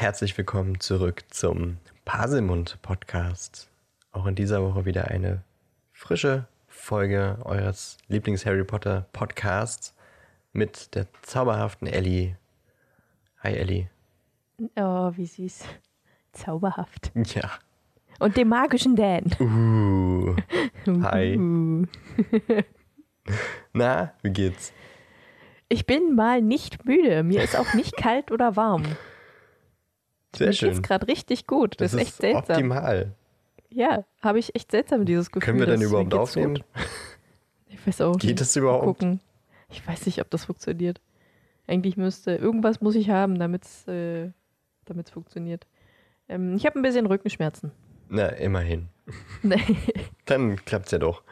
herzlich willkommen zurück zum Paselmund Podcast. Auch in dieser Woche wieder eine frische Folge eures Lieblings-Harry Potter Podcasts mit der zauberhaften Ellie. Hi Ellie. Oh, wie süß. Zauberhaft. Ja. Und dem magischen Dan. Uh. Hi. Uh. Na, wie geht's? Ich bin mal nicht müde. Mir ist auch nicht kalt oder warm. Sehr Mir schön. gerade richtig gut. Das, Das ist echt seltsam. optimal. Ja, habe ich echt seltsam dieses Gefühl. Können wir denn überhaupt aufnehmen? gut. Ich weiß auch Geht es überhaupt? Gucken. Ich weiß nicht, ob das funktioniert. Eigentlich müsste irgendwas muss ich haben, damit es äh, damit's funktioniert. Ähm, ich habe ein bisschen Rückenschmerzen. Na, immerhin. Dann klappt's ja doch.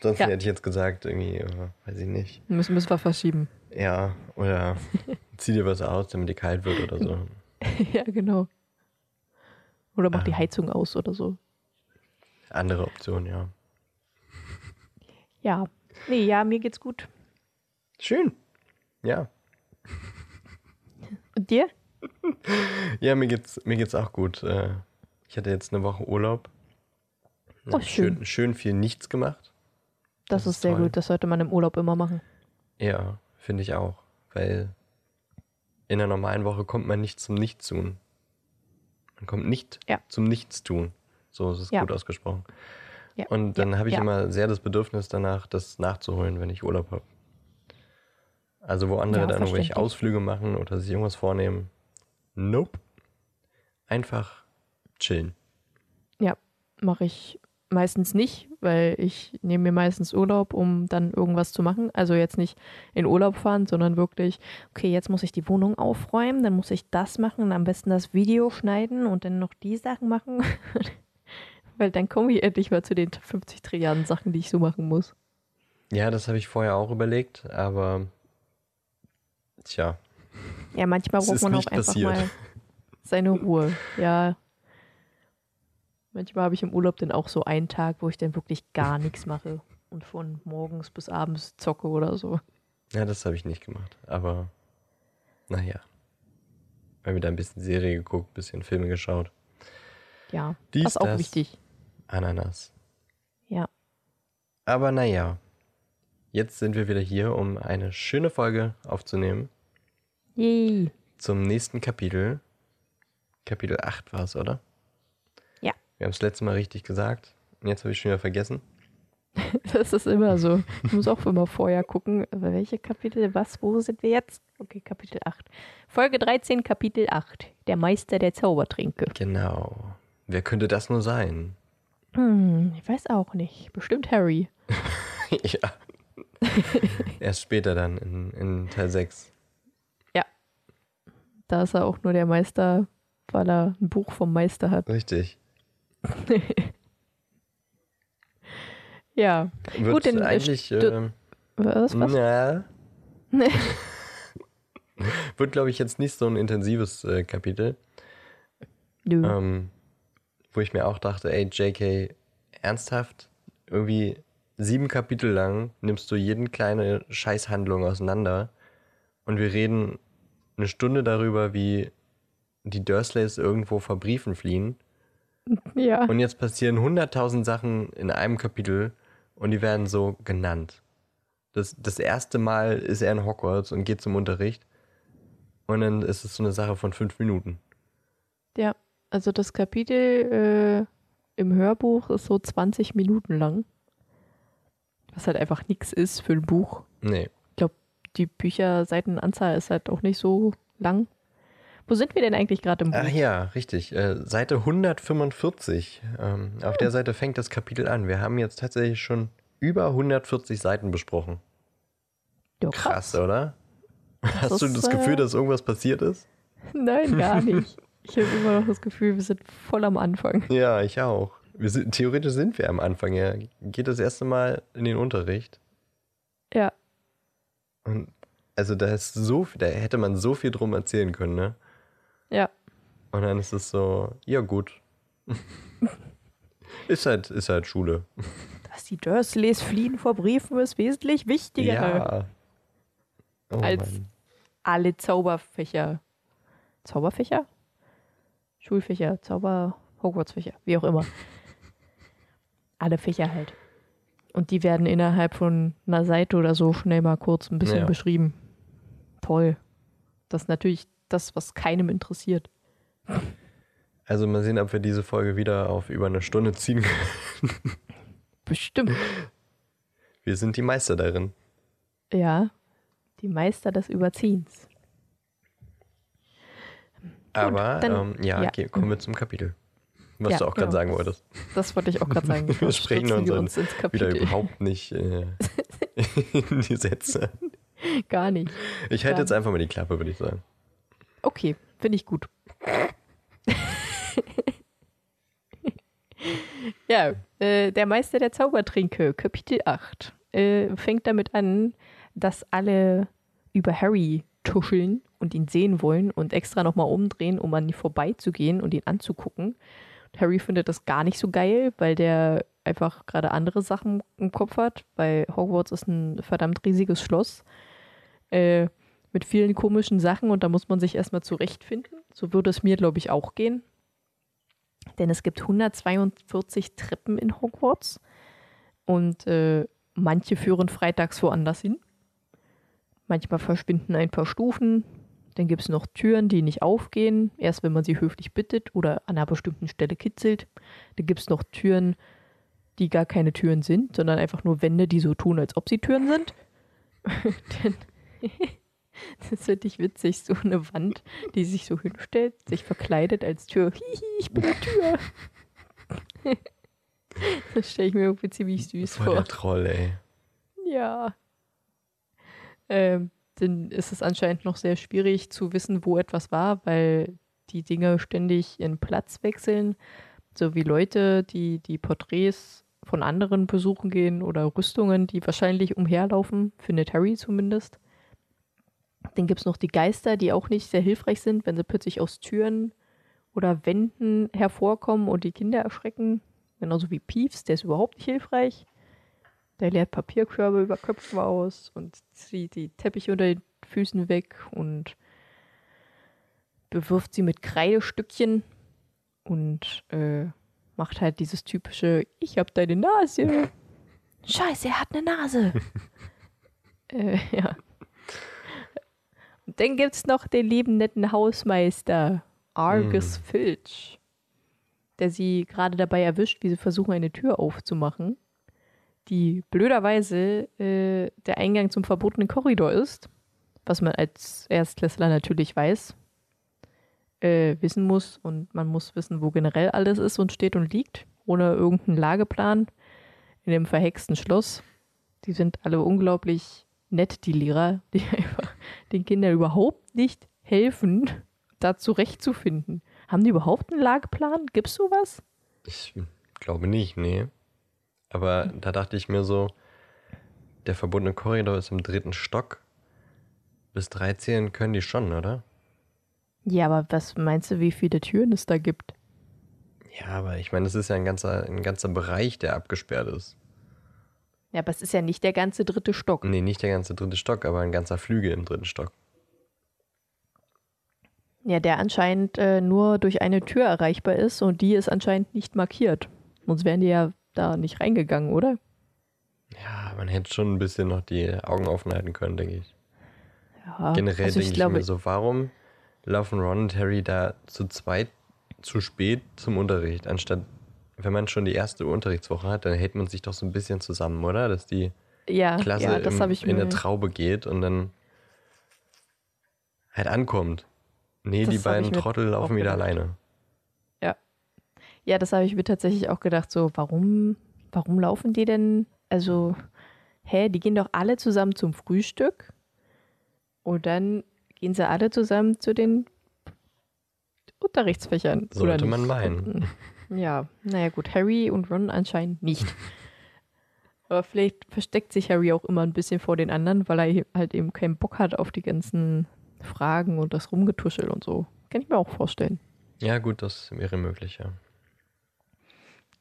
Sonst Ja. hätte ich jetzt gesagt, irgendwie, äh, weiß ich nicht. müssen, müssen wir verschieben. Ja, oder zieh dir was aus, damit dir kalt wird oder so. ja, genau. Oder mach die Ah. Heizung aus oder so. Andere Option, ja. Ja. Nee, ja, mir geht's gut. Schön. Ja. Und dir? Ja, mir geht's, mir geht's auch gut. Äh, Ich hatte jetzt eine Woche Urlaub. Oh, schön. schön. Schön viel nichts gemacht. Das, Das ist ist sehr toll. gut. Das sollte man im Urlaub immer machen. Ja, finde ich auch. Weil in einer normalen Woche kommt man nicht zum Nichtstun. Man kommt nicht Ja. zum Nichtstun. So ist es Ja. gut ausgesprochen. Ja. Und dann habe ich immer sehr das Bedürfnis danach, das nachzuholen, wenn ich Urlaub habe. Also wo andere dann irgendwelche. Ausflüge machen oder sich irgendwas vornehmen. Nope. Einfach chillen. Ja, mache ich meistens nicht, weil ich nehme mir meistens Urlaub, um dann irgendwas zu machen. Also jetzt nicht in Urlaub fahren, sondern wirklich, okay, jetzt muss ich die Wohnung aufräumen, dann muss ich das machen und am besten das Video schneiden und dann noch die Sachen machen. weil dann komme ich endlich mal zu den 50 Trilliarden Sachen, die ich so machen muss. Ja, das habe ich vorher auch überlegt, aber tja, Ja, manchmal braucht man auch einfach passiert. mal seine Ruhe. Ja. Manchmal habe ich im Urlaub dann auch so einen Tag, wo ich dann wirklich gar nichts mache und von morgens bis abends zocke oder so. Ja, das habe ich nicht gemacht. Aber naja. Mal wieder ein bisschen Serie geguckt, ein bisschen Filme geschaut. Ja, Dies, das ist auch das. wichtig. Ananas. Ja. Aber naja. Jetzt sind wir wieder hier, um eine schöne Folge aufzunehmen. Yay. Zum nächsten Kapitel. Kapitel 8 war es, oder? Ja. Wir haben es letztes Mal richtig gesagt. Und jetzt habe ich schon wieder vergessen. Das ist immer so. Ich muss auch immer vorher gucken, welche Kapitel, was, wo sind wir jetzt? Okay, Kapitel 8. Folge 13, Kapitel 8. Der Meister der Zaubertränke. Genau. Wer könnte das nur sein? Hm, ich weiß auch nicht. Bestimmt Harry. ja. Erst später dann in, in Teil 6. Da ist er auch nur der Meister, weil er ein Buch vom Meister hat. Richtig. Ja. Wird Gut, dann, äh, eigentlich. ähm, Was? was? Nee. Wird, glaube ich, jetzt nicht so ein intensives äh, Kapitel. Nö. Ähm, wo ich mir auch dachte, ey, JK, ernsthaft? Irgendwie sieben Kapitel lang nimmst du jeden kleine Scheißhandlung auseinander und wir reden eine Stunde darüber, wie die Dursleys irgendwo vor Briefen fliehen ja. und jetzt passieren hunderttausend Sachen in einem Kapitel und die werden so genannt. Das, das erste Mal ist er in Hogwarts und geht zum Unterricht und dann ist es so eine Sache von fünf Minuten. Ja. Also das Kapitel äh, im Hörbuch ist so 20 Minuten lang. Was halt einfach nichts ist für ein Buch. Nee. Ich glaube, die Bücherseitenanzahl ist halt auch nicht so lang. Wo sind wir denn eigentlich gerade im Buch? Ach ja, richtig. Äh, Seite 145. Ähm, auf der Seite fängt das Kapitel an. Wir haben jetzt tatsächlich schon über 140 Seiten besprochen. Ja, Krass, oder? Hast Das du ist, das Gefühl, äh, dass irgendwas passiert ist? Nein, gar nicht. Ich habe immer noch das Gefühl, wir sind voll am Anfang. Ja, ich auch. Sind, theoretisch sind wir am Anfang. Er geht das erste Mal in den Unterricht. Ja, Und also da ist so viel, da hätte man so viel drum erzählen können, ne? Ja. Und dann ist es so, ja gut. ist halt, ist halt Schule. Dass die Dursleys fliehen vor Briefen ist wesentlich wichtiger. Ja. Oh Als- Mann. Alle Zauberfächer. Zauberfächer? Schulfächer, Zauber, Hogwarts-Fächer, wie auch immer. Alle Fächer halt. Und die werden innerhalb von einer Seite oder so schnell mal kurz ein bisschen Ja. beschrieben. Toll. Das ist natürlich das, was keinem interessiert. Also mal sehen, ob wir diese Folge wieder auf über eine Stunde ziehen können. Bestimmt. Wir sind die Meister darin. Ja. Die Meister des Überziehens. Aber dann- ähm, ja, ja. okay, kommen wir zum Kapitel. Was Ja, du auch gerade genau. sagen wolltest. Das wollte ich auch gerade sagen. Wir sprechen Stürzen wir uns uns ins Wieder Kapitel. überhaupt nicht äh, in die Sätze. Gar nicht. Ich halte jetzt einfach mal die Klappe, würde ich sagen. Okay, finde ich gut. ja, äh, der Meister der Zaubertränke, Kapitel 8, äh, fängt damit an, dass alle über Harry tuscheln und ihn sehen wollen und extra nochmal umdrehen, um an ihn vorbeizugehen und ihn anzugucken. Und Harry findet das gar nicht so geil, weil der einfach gerade andere Sachen im Kopf hat, weil Hogwarts ist ein verdammt riesiges Schloss. Äh, mit vielen komischen Sachen und da muss man sich erstmal zurechtfinden. So würde es mir, glaube ich, auch gehen. Denn es gibt 142 Treppen in Hogwarts und äh, manche führen freitags woanders hin. Manchmal verschwinden ein paar Stufen. Dann gibt es noch Türen, die nicht aufgehen, erst wenn man sie höflich bittet oder an einer bestimmten Stelle kitzelt. Dann gibt es noch Türen, die gar keine Türen sind, sondern einfach nur Wände, die so tun, als ob sie Türen sind. Dann das finde ich witzig, so eine Wand, die sich so hinstellt, sich verkleidet als Tür. Hihi, ich bin die Tür. Das stelle ich mir irgendwie ziemlich süß Voll vor. der Troll, ey. Ja. Ähm, dann ist es anscheinend noch sehr schwierig zu wissen, wo etwas war, weil die Dinge ständig ihren Platz wechseln. So wie Leute, die die Porträts von anderen besuchen gehen oder Rüstungen, die wahrscheinlich umherlaufen, findet Harry zumindest. Dann gibt es noch die Geister, die auch nicht sehr hilfreich sind, wenn sie plötzlich aus Türen oder Wänden hervorkommen und die Kinder erschrecken. Genauso wie Peeves, der ist überhaupt nicht hilfreich. Der leert Papierkörbe über Köpfe aus und zieht die Teppiche unter den Füßen weg und bewirft sie mit Kreidestückchen und äh, macht halt dieses typische Ich hab deine Nase. Scheiße, er hat eine Nase. äh, ja. Und dann gibt's noch den lieben netten Hausmeister, Argus Filch, der sie gerade dabei erwischt, wie sie versuchen, eine Tür aufzumachen die blöderweise äh, der Eingang zum verbotenen Korridor ist, was man als Erstklässler natürlich weiß, äh, wissen muss und man muss wissen, wo generell alles ist und steht und liegt, ohne irgendeinen Lageplan in dem verhexten Schloss. Die sind alle unglaublich nett, die Lehrer, die einfach den Kindern überhaupt nicht helfen, da zurechtzufinden. Haben die überhaupt einen Lageplan? Gibt's sowas? Ich glaube nicht, nee. Aber da dachte ich mir so, der verbundene Korridor ist im dritten Stock. Bis 13 können die schon, oder? Ja, aber was meinst du, wie viele Türen es da gibt? Ja, aber ich meine, es ist ja ein ganzer, ein ganzer Bereich, der abgesperrt ist. Ja, aber es ist ja nicht der ganze dritte Stock. Nee, nicht der ganze dritte Stock, aber ein ganzer Flügel im dritten Stock. Ja, der anscheinend äh, nur durch eine Tür erreichbar ist und die ist anscheinend nicht markiert. Sonst wären die ja da nicht reingegangen, oder? Ja, man hätte schon ein bisschen noch die Augen offen halten können, denke ich. Ja, Generell also denke ich ich, glaube, mir so, warum laufen Ron und Harry da zu zweit zu spät zum Unterricht, anstatt, wenn man schon die erste Unterrichtswoche hat, dann hält man sich doch so ein bisschen zusammen, oder? Dass die ja, Klasse ja, das im, in eine Traube geht und dann halt ankommt. Nee, Das die beiden Trottel laufen wieder gedacht. alleine. Ja, das habe ich mir tatsächlich auch gedacht. So, warum, warum laufen die denn? Also, hä, die gehen doch alle zusammen zum Frühstück und dann gehen sie alle zusammen zu den Unterrichtsfächern. Sollte man meinen. Ja, naja gut, Harry und Ron anscheinend nicht. Aber vielleicht versteckt sich Harry auch immer ein bisschen vor den anderen, weil er halt eben keinen Bock hat auf die ganzen Fragen und das Rumgetuschel und so. Kann ich mir auch vorstellen. Ja, gut, das wäre möglich, ja.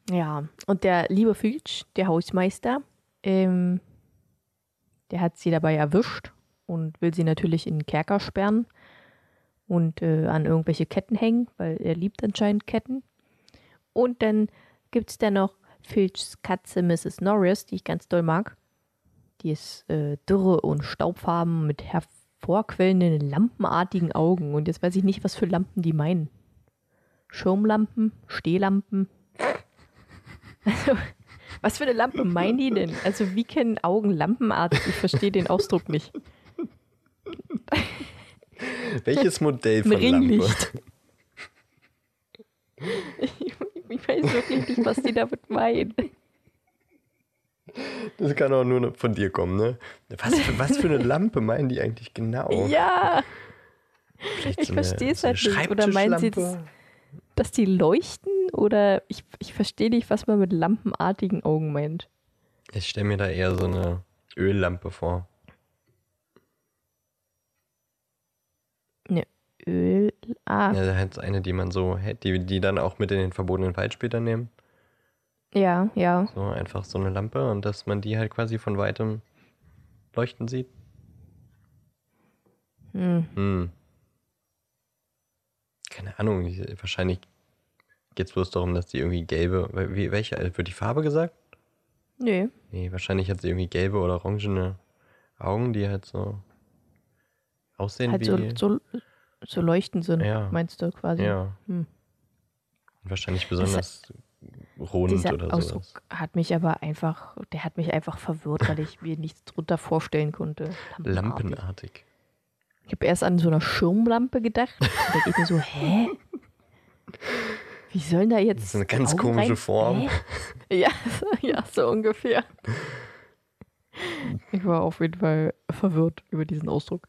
Ja, und der liebe Filch, der Hausmeister, ähm, der hat sie dabei erwischt und will sie natürlich in den Kerker sperren. und äh, an irgendwelche Ketten hängen, weil er liebt anscheinend Ketten. Und dann gibt es da noch Filchs Katze Mrs. Norris, die ich ganz doll mag. Die ist äh, dürre und staubfarben mit hervorquellenden, lampenartigen Augen. Und jetzt weiß ich nicht, was für Lampen die meinen. Schirmlampen, Stehlampen. Also, was für eine Lampe meinen die denn? Also, wie kennen Augen lampenartig? Ich verstehe den Ausdruck nicht. Welches Modell von Ein Ringlicht. Ich, ich weiß wirklich nicht, was die damit meinen. Das kann auch nur von dir kommen, ne? Was für, was für eine Lampe meinen die eigentlich genau? Ja, Vielleicht ich so verstehe es so halt nicht. Oder meinen sie, dass, Schreibtischlampe? dass die leuchten? Oder ich, ich verstehe nicht, was man mit lampenartigen Augen meint. Ich stelle mir da eher so eine Öllampe vor. Öl. Ah, Ja, halt eine, die man so hätte, die, die dann auch mit in den verbotenen Wald später nehmen. ja, ja. So einfach so eine Lampe und dass man die halt quasi von weitem leuchten sieht. Hm. Hm. Keine Ahnung, ich- wahrscheinlich geht es bloß darum, dass die irgendwie gelbe, wie, welche, äh, wird die Farbe gesagt? Nö. Nee, wahrscheinlich hat sie irgendwie gelbe oder orangene Augen, die halt so aussehen Halt wie. so, so, so leuchten sind, Ja. meinst du quasi. ja. Hm. Wahrscheinlich besonders rund Dieser oder Ausdruck sowas. hat mich aber einfach, der hat mich einfach verwirrt, weil ich mir nichts drunter vorstellen konnte. Lampenartig. Lampenartig. Ich habe erst an so einer Schirmlampe gedacht. Und da geht mir so, hä? Wie sollen da jetzt. Das ist eine ganz Augen komische rein? Form. Hä? Ja, ja, so ungefähr. Ich war auf jeden Fall verwirrt über diesen Ausdruck.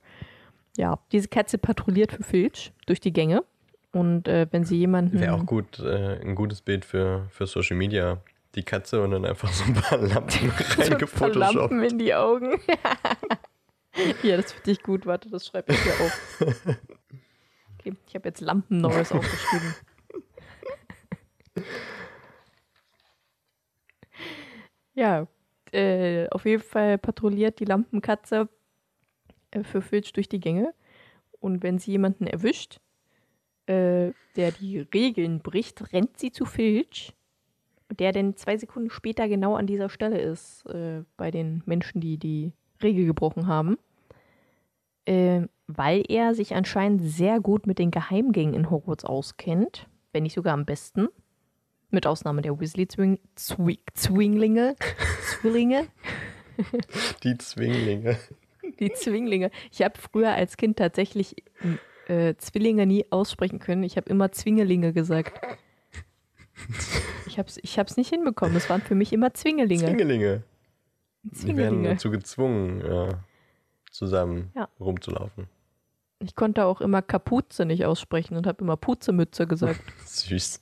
Ja, diese Katze patrouilliert für Filch durch die Gänge. Und äh, wenn sie jemanden. Wäre auch gut, äh, ein gutes Bild für, für Social Media. Die Katze und dann einfach so ein paar Lampen reingefotoshoppt. Lampen in die Augen. ja, das finde ich gut. Warte, das schreibe ich mir auf. Okay, ich habe jetzt Lampen Norris aufgeschrieben. ja, äh, auf jeden Fall patrouilliert die Lampenkatze äh, für Filch durch die Gänge. Und wenn sie jemanden erwischt, äh, der die Regeln bricht, rennt sie zu Filch. Der denn zwei Sekunden später genau an dieser Stelle ist, äh, bei den Menschen, die die Regel gebrochen haben, äh, weil er sich anscheinend sehr gut mit den Geheimgängen in Hogwarts auskennt, wenn nicht sogar am besten, mit Ausnahme der Weasley-Zwinglinge, Zwinglinge, Zwillinge, Die Zwinglinge. Die Zwinglinge. Ich habe früher als Kind tatsächlich äh, Zwillinge nie aussprechen können. Ich habe immer Zwingelinge gesagt. Ich habe es ich hab's nicht hinbekommen. Es waren für mich immer Zwingelinge. Zwingelinge. Die werden dazu gezwungen, ja, zusammen Ja. rumzulaufen. Ich konnte auch immer Kapuze nicht aussprechen und habe immer Puzemütze gesagt. Süß.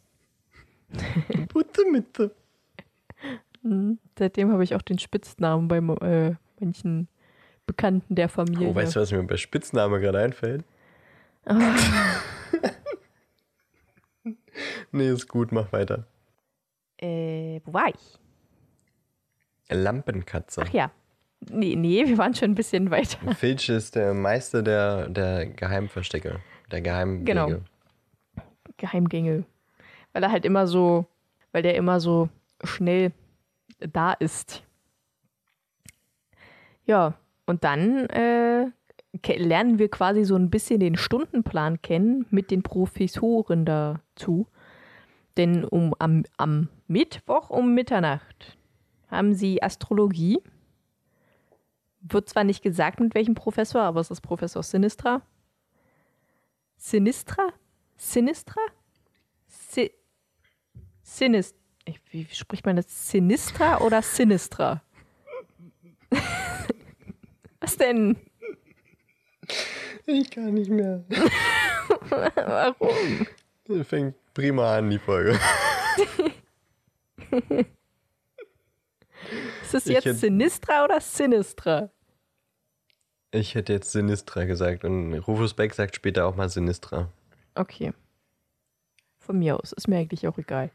Butte Mitte. Mhm. Seitdem habe ich auch den Spitznamen bei äh, manchen Bekannten der Familie. Oh, weißt du, was mir bei Spitzname gerade einfällt? Ah. nee, ist gut, mach weiter. äh, wo war ich? Lampenkatze. Ach ja. Nee, nee, wir waren schon ein bisschen weiter. Filch ist der Meister der, der Geheimverstecke. Der Geheimwege. Genau. Geheimgänge. Weil er halt immer so, weil der immer so schnell da ist. Ja, und dann äh, lernen wir quasi so ein bisschen den Stundenplan kennen mit den Professoren dazu. Denn um, am, am Mittwoch um Mitternacht haben sie Astrologie. Wird zwar nicht gesagt, mit welchem Professor, aber es ist Professor Sinistra. Sinistra? Sinistra? Si Sinist. Ich- Wie spricht man das? Sinistra oder Sinistra? Was denn? Ich kann nicht mehr. Warum? Fängt prima an, die Folge. Ist es jetzt hätte- Sinistra oder Sinistra? Ich hätte jetzt Sinistra gesagt und Rufus Beck sagt später auch mal Sinistra. Okay. Von mir aus. Ist mir eigentlich auch egal.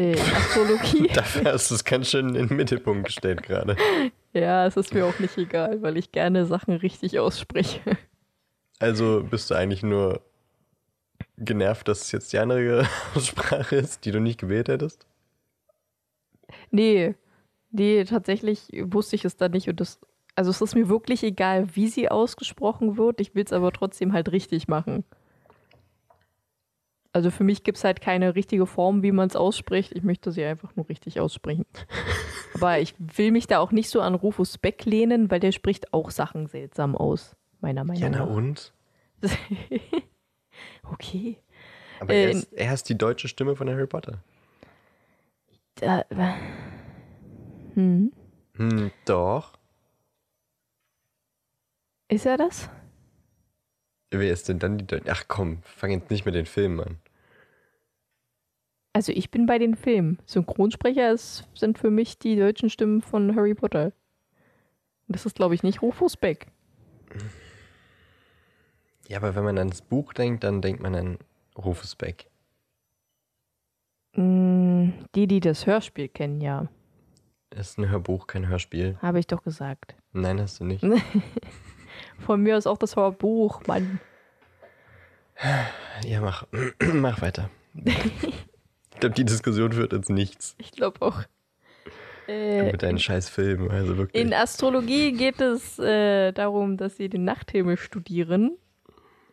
Äh, Astrologie. Dafür hast du es ganz schön in den Mittelpunkt gestellt gerade. ja, es ist mir auch nicht egal, weil ich gerne Sachen richtig ausspreche. Also bist du eigentlich nur genervt, dass es jetzt die andere Sprache ist, die du nicht gewählt hättest? Nee, nee, tatsächlich wusste ich es da nicht und das, also es ist mir wirklich egal, wie sie ausgesprochen wird. Ich will es aber trotzdem halt richtig machen. Also für mich gibt es halt keine richtige Form, wie man es ausspricht. Ich möchte sie einfach nur richtig aussprechen. Aber ich will mich da auch nicht so an Rufus Beck lehnen, weil der spricht auch Sachen seltsam aus, meiner Meinung Ja, na nach. und? okay. Aber Äh, er, ist, er ist die deutsche Stimme von Harry Potter. Da, hm. Hm, doch. Ist er das? Wer ist denn dann die deutsche? Ach komm, fang jetzt nicht mit den Filmen an. Also ich bin bei den Filmen. Synchronsprecher ist, sind für mich die deutschen Stimmen von Harry Potter. Das ist, glaube ich, nicht Rufus Beck. Ja, aber wenn man ans Buch denkt, dann denkt man an Rufus Beck. Mm, Die, die das Hörspiel kennen, ja. Das ist ein Hörbuch, kein Hörspiel. Habe ich doch gesagt. Nein, hast du nicht. Von mir ist auch das Hörbuch, Mann. Ja, mach, mach weiter. Ich glaube, die Diskussion führt jetzt nichts. Ich glaube auch. Äh, mit deinen scheiß Filmen, also wirklich. in Astrologie geht es äh, darum, dass sie den Nachthimmel studieren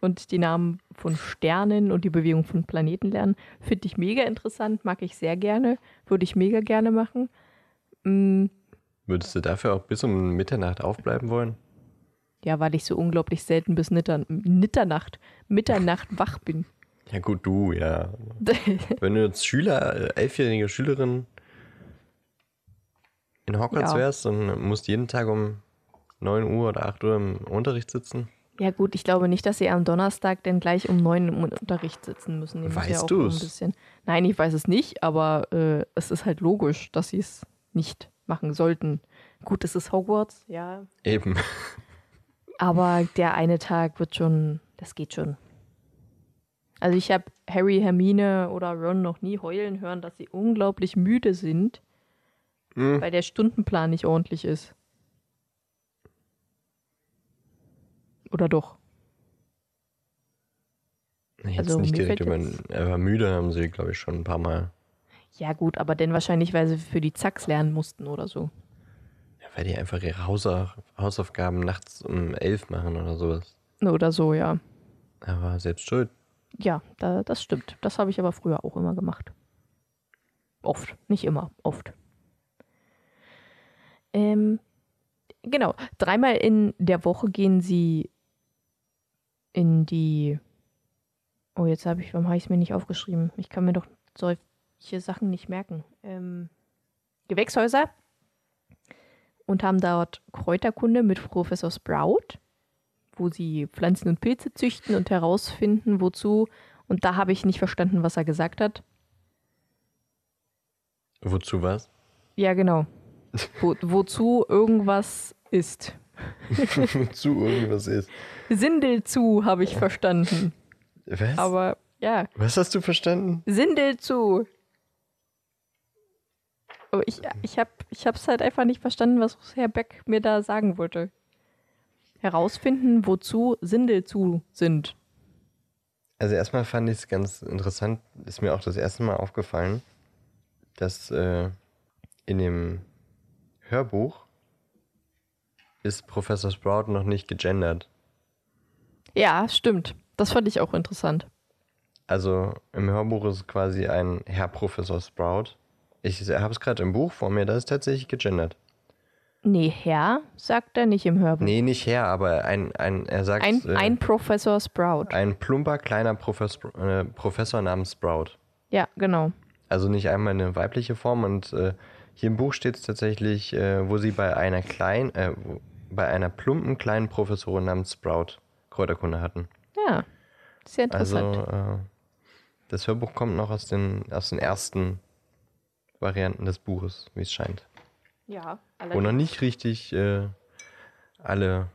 und die Namen von Sternen und die Bewegung von Planeten lernen. Finde ich mega interessant, mag ich sehr gerne, würde ich mega gerne machen. Mm, Würdest du dafür auch bis um Mitternacht aufbleiben wollen? Ja, weil ich so unglaublich selten bis Nitter Mitternacht, Mitternacht wach bin. Ja, gut, du, ja. Wenn du jetzt Schüler, äh, elfjährige Schülerin in Hogwarts Ja. wärst und musst jeden Tag um 9 Uhr oder 8 Uhr im Unterricht sitzen, Ja gut, ich glaube nicht, dass sie am Donnerstag denn gleich um neun im Unterricht sitzen müssen. Die ja Weißt du's? ein bisschen. Nein, ich weiß es nicht, aber äh, es ist halt logisch, dass sie es nicht machen sollten. Gut, es ist Hogwarts, ja. eben. Aber der eine Tag wird schon, das geht schon. Also ich habe Harry, Hermine oder Ron noch nie heulen hören, dass sie unglaublich müde sind, Hm. weil der Stundenplan nicht ordentlich ist. Oder doch? Jetzt Also, nicht direkt über, aber müde haben sie, glaube ich, schon ein paar Mal. Ja gut, aber dann wahrscheinlich, weil sie für die Zacks lernen mussten oder so. Weil die einfach ihre Hausa Hausaufgaben nachts um 11 machen oder sowas. Oder so, ja. Aber selbst schuld. Ja, da, das stimmt. Das habe ich aber früher auch immer gemacht. Oft. Nicht immer, oft. Ähm, genau. Dreimal in der Woche gehen sie in die. Oh, jetzt habe ich, warum habe ich es mir nicht aufgeschrieben? Ich kann mir doch solche Sachen nicht merken. Ähm, Gewächshäuser und haben dort Kräuterkunde mit Professor Sprout, wo sie Pflanzen und Pilze züchten und herausfinden, wozu. Und da habe ich nicht verstanden, was er gesagt hat. Wozu was? Ja, genau. Wo, wozu irgendwas ist. Wozu irgendwas ist. Sindel zu habe ich verstanden. Was? Aber ja, was hast du verstanden? Sindel zu. Aber ich, ich habe es halt einfach nicht verstanden, was Herr Beck mir da sagen wollte. Herausfinden, wozu Sindel zu sind. Also erstmal fand ich es ganz interessant, ist mir auch das erste Mal aufgefallen, dass äh, in dem Hörbuch ist Professor Sprout noch nicht gegendert. Ja, stimmt. Das fand ich auch interessant. Also im Hörbuch ist es quasi ein Herr Professor Sprout. Ich habe es gerade im Buch vor mir, da ist tatsächlich gegendert. Nee, Herr sagt er nicht im Hörbuch. Nee, nicht Herr, aber ein, ein er sagt ein, äh, ein Professor Sprout. ein plumper kleiner Professor, äh, Professor namens Sprout. ja, genau. Also nicht einmal eine weibliche Form und äh, hier im Buch steht es tatsächlich, äh, wo sie bei einer kleinen, äh, bei einer plumpen kleinen Professorin namens Sprout Kräuterkunde hatten. Ja, sehr Also interessant. äh, das Hörbuch kommt noch aus den, aus den ersten Varianten des Buches, wie es scheint. ja, Wo noch nicht richtig äh, alle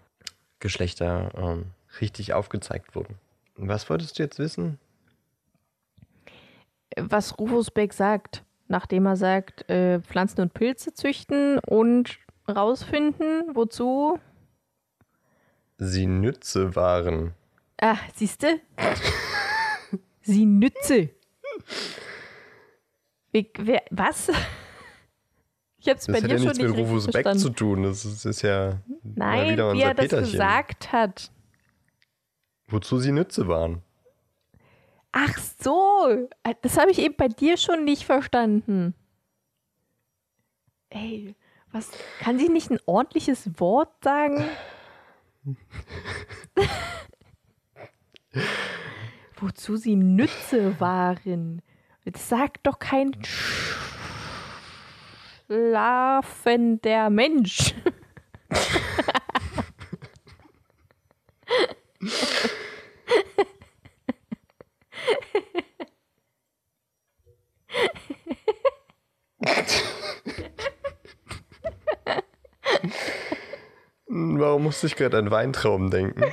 Geschlechter ähm, richtig aufgezeigt wurden. Was wolltest du jetzt wissen? was Rufus Beck sagt, nachdem er sagt, äh, Pflanzen und Pilze züchten und rausfinden, wozu. Sie Nütze waren. Ah, siehste? Sie Nütze. Wie, wer, was? Ich hab's Das bei dir ja schon nichts nicht mit Rufus Beck verstanden. zu tun. Das ist, ist ja Nein, wieder wie unser er das Peterchen. gesagt hat. Wozu sie Nütze waren. Ach so, das habe ich eben bei dir schon nicht verstanden. Ey, was kann sie nicht ein ordentliches Wort sagen? Wozu sie Nütze waren. Jetzt sagt doch kein schlafender Mensch. Warum musste ich gerade an Weintrauben denken?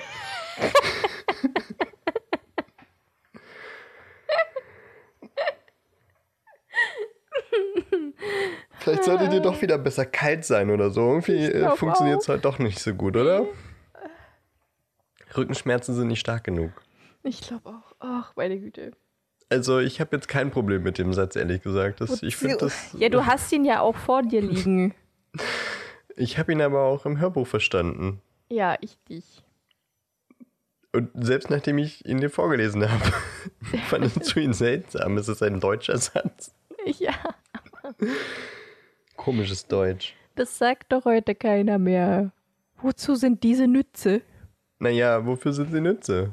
Vielleicht sollte dir doch wieder besser kalt sein oder so. Irgendwie äh, funktioniert es halt doch nicht so gut, oder? Rückenschmerzen sind nicht stark genug. Ich glaube auch. Ach, meine Güte. Also ich habe jetzt kein Problem mit dem Satz, ehrlich gesagt. Das, ich finde das. Ja, du hast ihn ja auch vor dir liegen. Ich habe ihn aber auch im Hörbuch verstanden. Ja, ich dich. Und selbst nachdem ich ihn dir vorgelesen habe, fandest du ihn seltsam. Ist es ein deutscher Satz? Ja, Komisches Deutsch. das sagt doch heute keiner mehr. Wozu sind diese Nütze? Naja, wofür sind sie Nütze?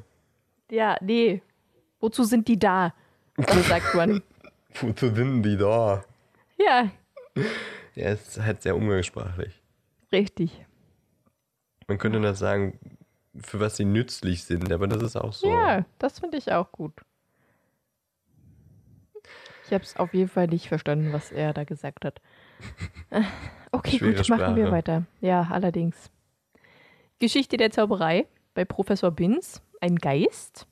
Ja, nee. Wozu sind die da? So sagt man. Wozu sind die da? Ja, Ja, ist halt sehr umgangssprachlich. richtig. Man könnte das sagen, für was sie nützlich sind, aber das ist auch so. Ja, das finde ich auch gut. Ich habe es auf jeden Fall nicht verstanden, was er da gesagt hat. Okay, Schwere gut, machen wir weiter. Ja, allerdings. Geschichte der Zauberei bei Professor Binz, ein Geist,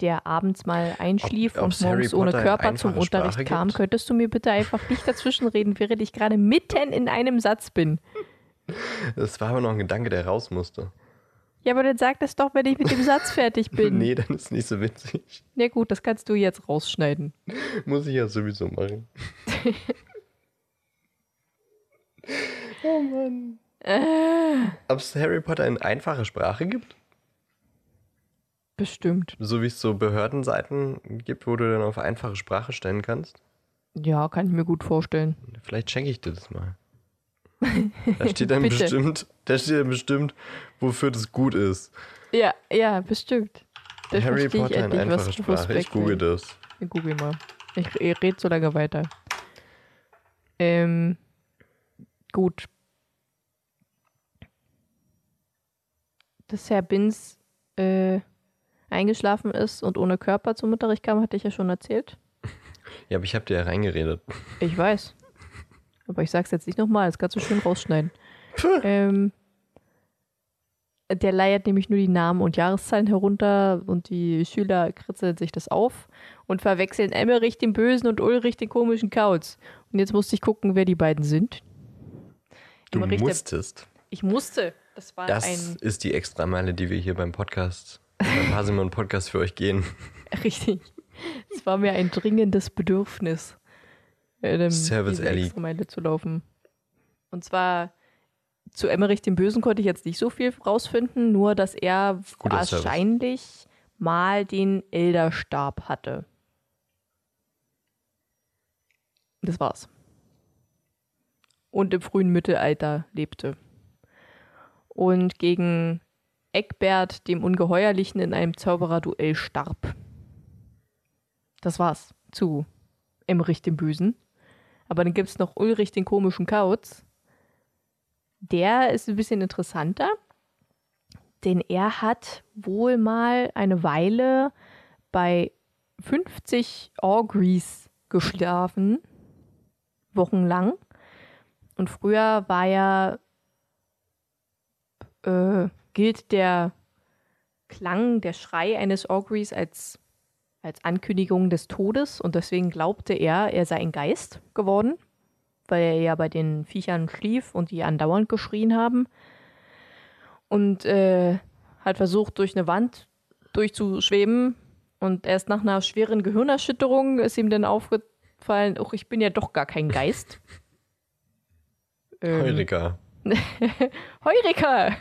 der abends mal einschlief Ob- und morgens ohne Körper zum Unterricht Sprache kam. gibt? Könntest du mir bitte einfach nicht dazwischenreden, während ich gerade mitten in einem Satz bin? Das war aber noch ein Gedanke, der raus musste. Ja, aber dann sag das doch, wenn ich mit dem Satz fertig bin. Nee, dann ist nicht so witzig. Na gut, das kannst du jetzt rausschneiden. Muss ich ja sowieso machen. oh Mann. Ob es Harry Potter in einfache Sprache gibt? Bestimmt. So wie es so Behördenseiten gibt, wo du dann auf einfache Sprache stellen kannst? Ja, kann ich mir gut vorstellen. Vielleicht schenke ich dir das mal. Da steht dann bestimmt, da steht dann bestimmt, wofür das gut ist. Ja, ja, bestimmt. Da Harry Potter in endlich, einfacher Sprache. Ich google will. das. Ich google mal. Ich, ich rede so lange weiter. Ähm, gut. Dass Herr Binz äh, eingeschlafen ist und ohne Körper zum Unterricht kam, hatte ich ja schon erzählt. Ja, aber ich habe dir ja reingeredet. Ich weiß. Aber ich sag's jetzt nicht nochmal, das kannst du schön rausschneiden. ähm, der leiert nämlich nur die Namen und Jahreszahlen herunter und die Schüler kritzeln sich das auf und verwechseln Emmerich den Bösen und Ulrich den komischen Kauz. Und jetzt musste ich gucken, wer die beiden sind. Du Emmerich der- musstest. Ich musste. Das war Das ein. ist die Extrameile, die wir hier beim Podcast, beim Haselmann Podcast für euch gehen. Richtig. Es war mir ein dringendes Bedürfnis, ähm, Service diese Alley. Extrameile zu laufen. Und zwar zu Emmerich dem Bösen konnte ich jetzt nicht so viel rausfinden, nur dass er Guter Service. wahrscheinlich mal den Elderstab hatte. Das war's. Und im frühen Mittelalter lebte. Und gegen Eckbert, dem Ungeheuerlichen, in einem Zaubererduell starb. Das war's zu Emmerich dem Bösen. Aber dann gibt es noch Ulrich den komischen Kauz. Der ist ein bisschen interessanter, denn er hat wohl mal eine Weile bei 50 Augries geschlafen, wochenlang. Und früher war ja, äh, gilt der Klang, der Schrei eines Augries als als Ankündigung des Todes und deswegen glaubte er, er sei ein Geist geworden, weil er ja bei den Viechern schlief und die andauernd geschrien haben und äh, hat versucht, durch eine Wand durchzuschweben. Und erst nach einer schweren Gehirnerschütterung ist ihm dann aufgefallen, oh, ich bin ja doch gar kein Geist. Ähm, Heureka. Heureka!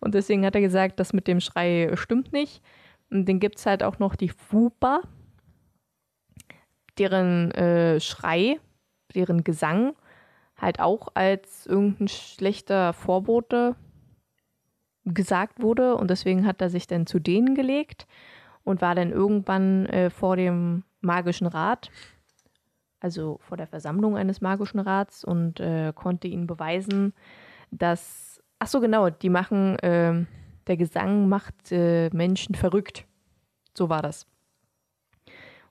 Und deswegen hat er gesagt, das mit dem Schrei stimmt nicht. Und dann gibt es halt auch noch die Fupa, deren äh, Schrei, deren Gesang halt auch als irgendein schlechter Vorbote gesagt wurde. Und deswegen hat er sich dann zu denen gelegt und war dann irgendwann äh, vor dem magischen Rat, also vor der Versammlung eines magischen Rats und äh, konnte ihnen beweisen, dass, ach so genau, die machen, äh, der Gesang macht äh, Menschen verrückt. So war das.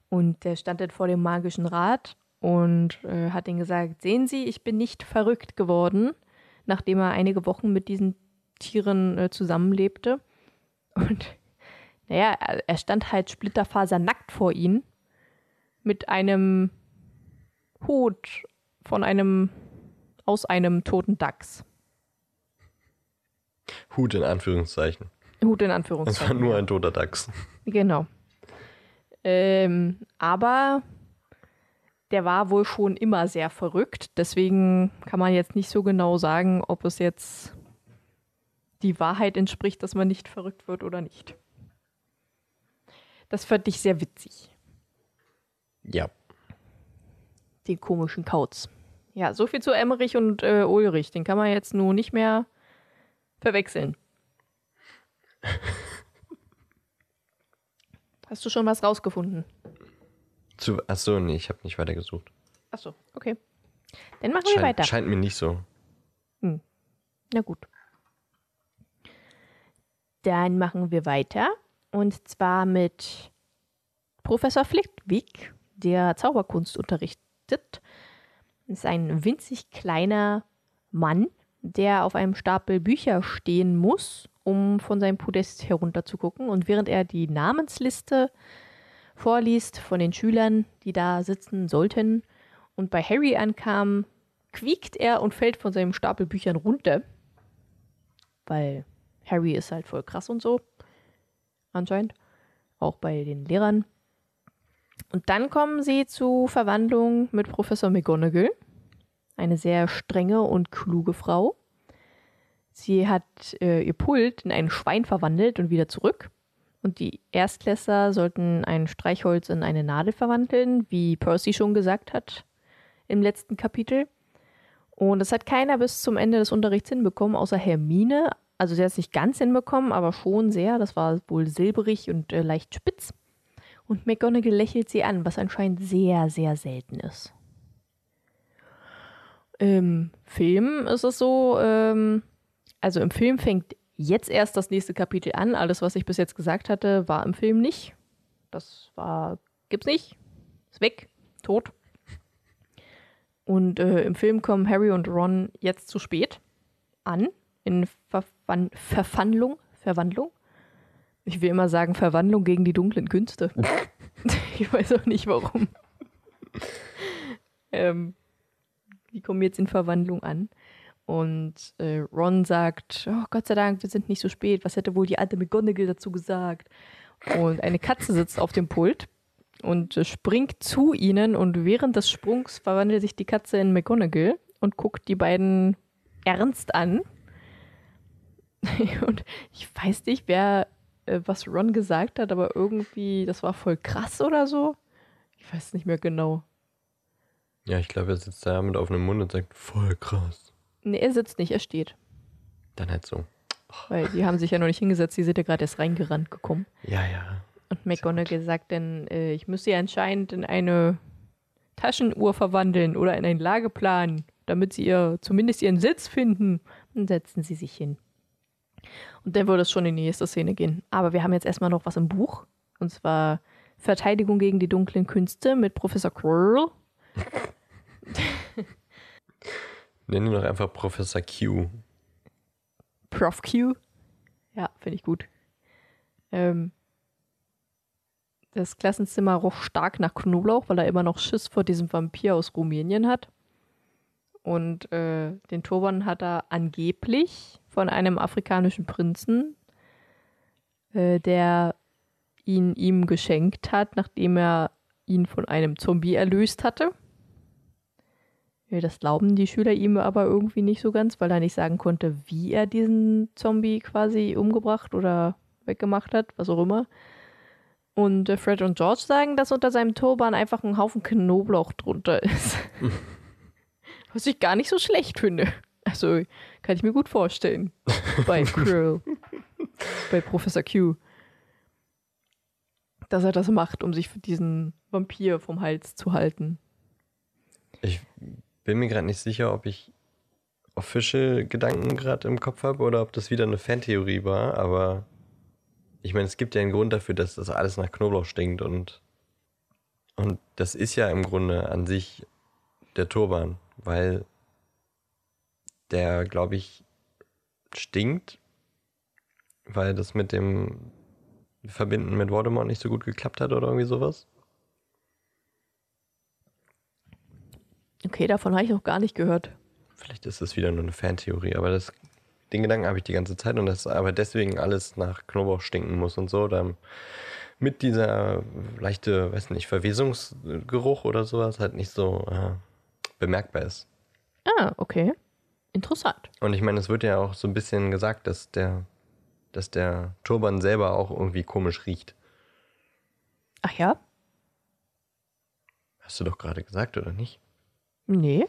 Und der stand dann vor dem magischen Rat und äh, hat ihnen gesagt, sehen Sie, ich bin nicht verrückt geworden, nachdem er einige Wochen mit diesen Tieren äh, zusammenlebte. Und naja, er stand halt splitterfasernackt vor ihnen mit einem Hut von einem aus einem toten Dachs. Hut in Anführungszeichen. Hut in Anführungszeichen. Es war nur ein toter Dachs. Genau. Ähm, aber der war wohl schon immer sehr verrückt. Deswegen kann man jetzt nicht so genau sagen, ob es jetzt die Wahrheit entspricht, dass man nicht verrückt wird oder nicht. Das fand ich sehr witzig. Ja. Den komischen Kauz. Ja, so viel zu Emmerich und äh, Ulrich. Den kann man jetzt nur nicht mehr verwechseln. Hast du schon was rausgefunden? Zu, achso, nee, ich habe nicht weitergesucht. Achso, okay. Dann machen Schein, wir weiter. Scheint mir nicht so. Hm. Na gut. Dann machen wir weiter. Und zwar mit Professor Flitwick, der Zauberkunst unterrichtet. Das ist ein winzig kleiner Mann, der auf einem Stapel Bücher stehen muss, um von seinem Podest herunterzugucken. Und während er die Namensliste vorliest von den Schülern, die da sitzen sollten, und bei Harry ankam, quiekt er und fällt von seinem Stapel Büchern runter. Weil Harry ist halt voll krass und so. Anscheinend. Auch bei den Lehrern. Und dann kommen sie zu Verwandlung mit Professor McGonagall. Eine sehr strenge und kluge Frau. Sie hat äh, ihr Pult in ein Schwein verwandelt und wieder zurück. Und die Erstklässler sollten ein Streichholz in eine Nadel verwandeln, wie Percy schon gesagt hat im letzten Kapitel. Und das hat keiner bis zum Ende des Unterrichts hinbekommen, außer Hermine. Also sie hat es nicht ganz hinbekommen, aber schon sehr. Das war wohl silberig und äh, leicht spitz. Und McGonagall lächelt sie an, was anscheinend sehr, sehr selten ist. Im Film ist es so, ähm, also im Film fängt jetzt erst das nächste Kapitel an. Alles, was ich bis jetzt gesagt hatte, war im Film nicht. Das war, gibt's nicht. Ist weg. Tot. Und äh, im Film kommen Harry und Ron jetzt zu spät an. In Verwan Verwandlung. Verwandlung. Ich will immer sagen Verwandlung gegen die dunklen Künste. ich weiß auch nicht warum. ähm, die kommen jetzt in Verwandlung an. Und äh, Ron sagt, oh Gott sei Dank, wir sind nicht so spät. Was hätte wohl die alte McGonagall dazu gesagt? Und eine Katze sitzt auf dem Pult und äh, springt zu ihnen. Und während des Sprungs verwandelt sich die Katze in McGonagall und guckt die beiden ernst an. und ich weiß nicht, wer was Ron gesagt hat, aber irgendwie, das war voll krass oder so. Ich weiß nicht mehr genau. Ja, ich glaube, er sitzt da mit offenem Mund und sagt, voll krass. Nee, er sitzt nicht, er steht. Dann halt so. Weil die haben sich ja noch nicht hingesetzt, die sind ja gerade erst reingerannt gekommen. Ja, ja. Und McGonagall sagt dann, äh, ich muss sie anscheinend in eine Taschenuhr verwandeln oder in einen Lageplan, damit sie ihr zumindest ihren Sitz finden. Dann setzen sie sich hin. Und dann würde es schon in die nächste Szene gehen. Aber wir haben jetzt erstmal noch was im Buch. Und zwar Verteidigung gegen die dunklen Künste mit Professor Quirrell. Nennen ihn doch einfach Professor Q. Prof Q. Ja, finde ich gut. Ähm, das Klassenzimmer roch stark nach Knoblauch, weil er immer noch Schiss vor diesem Vampir aus Rumänien hat. Und äh, den Turban hat er angeblich von einem afrikanischen Prinzen, äh, der ihn ihm geschenkt hat, nachdem er ihn von einem Zombie erlöst hatte. Das glauben die Schüler ihm aber irgendwie nicht so ganz, weil er nicht sagen konnte, wie er diesen Zombie quasi umgebracht oder weggemacht hat, was auch immer. Und äh, Fred und George sagen, dass unter seinem Turban einfach ein Haufen Knoblauch drunter ist. was ich gar nicht so schlecht finde. Also kann ich mir gut vorstellen. Bei Krill. bei Professor Q. Dass er das macht, um sich für diesen Vampir vom Hals zu halten. Ich bin mir gerade nicht sicher, ob ich official Gedanken gerade im Kopf habe oder ob das wieder eine Fantheorie war, aber ich meine, es gibt ja einen Grund dafür, dass das alles nach Knoblauch stinkt und, und das ist ja im Grunde an sich der Turban, weil der, glaube ich, stinkt, weil das mit dem Verbinden mit Voldemort nicht so gut geklappt hat oder irgendwie sowas. Okay, davon habe ich noch gar nicht gehört. Vielleicht ist das wieder nur eine Fantheorie, aber das, den Gedanken habe ich die ganze Zeit und dass aber deswegen alles nach Knoblauch stinken muss und so. Dann mit dieser leichte, weiß nicht, Verwesungsgeruch oder sowas halt nicht so äh, bemerkbar ist. Ah, okay. Interessant. Und ich meine, es wird ja auch so ein bisschen gesagt, dass der, dass der Turban selber auch irgendwie komisch riecht. Ach ja? Hast du doch gerade gesagt, oder nicht? Nee.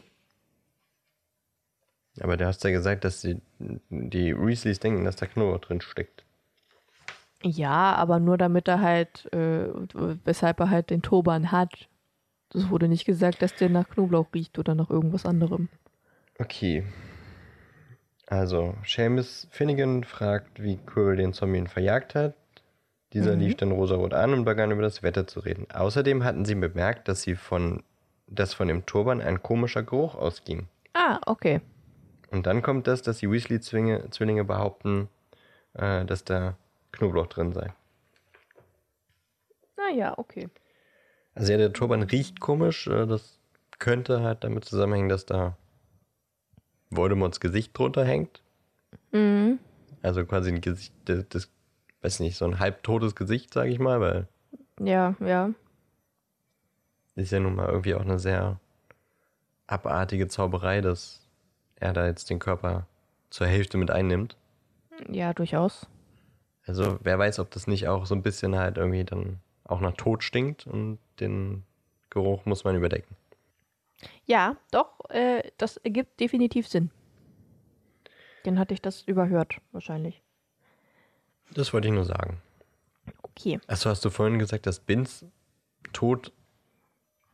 Aber du hast ja gesagt, dass die, die Weasleys denken, dass da Knoblauch drin steckt. Ja, aber nur damit er halt, äh, weshalb er halt den Turban hat. Es wurde nicht gesagt, dass der nach Knoblauch riecht oder nach irgendwas anderem. Okay. Also, Seamus Finnegan fragt, wie Quirrell den Zombie verjagt hat. Dieser Mhm. lief dann rosarot an und begann über das Wetter zu reden. Außerdem hatten sie bemerkt, dass sie von, dass von dem Turban ein komischer Geruch ausging. Ah, okay. Und dann kommt das, dass die Weasley-Zwillinge Zwillinge behaupten, äh, dass da Knoblauch drin sei. Naja, okay. Also ja, der Turban riecht komisch. Äh, das könnte halt damit zusammenhängen, dass da Voldemorts Gesicht drunter hängt. Mhm. Also quasi ein Gesicht, das, das weiß nicht, so ein halbtotes Gesicht, sage ich mal, weil Ja, ja. ist ja nun mal irgendwie auch eine sehr abartige Zauberei, dass er da jetzt den Körper zur Hälfte mit einnimmt. Ja, durchaus. Also wer weiß, ob das nicht auch so ein bisschen halt irgendwie dann auch nach Tod stinkt und den Geruch muss man überdecken. Ja, doch, äh, das ergibt definitiv Sinn. Dann hatte ich das überhört, wahrscheinlich. Das wollte ich nur sagen. Okay. Achso, hast du vorhin gesagt, dass Bins tot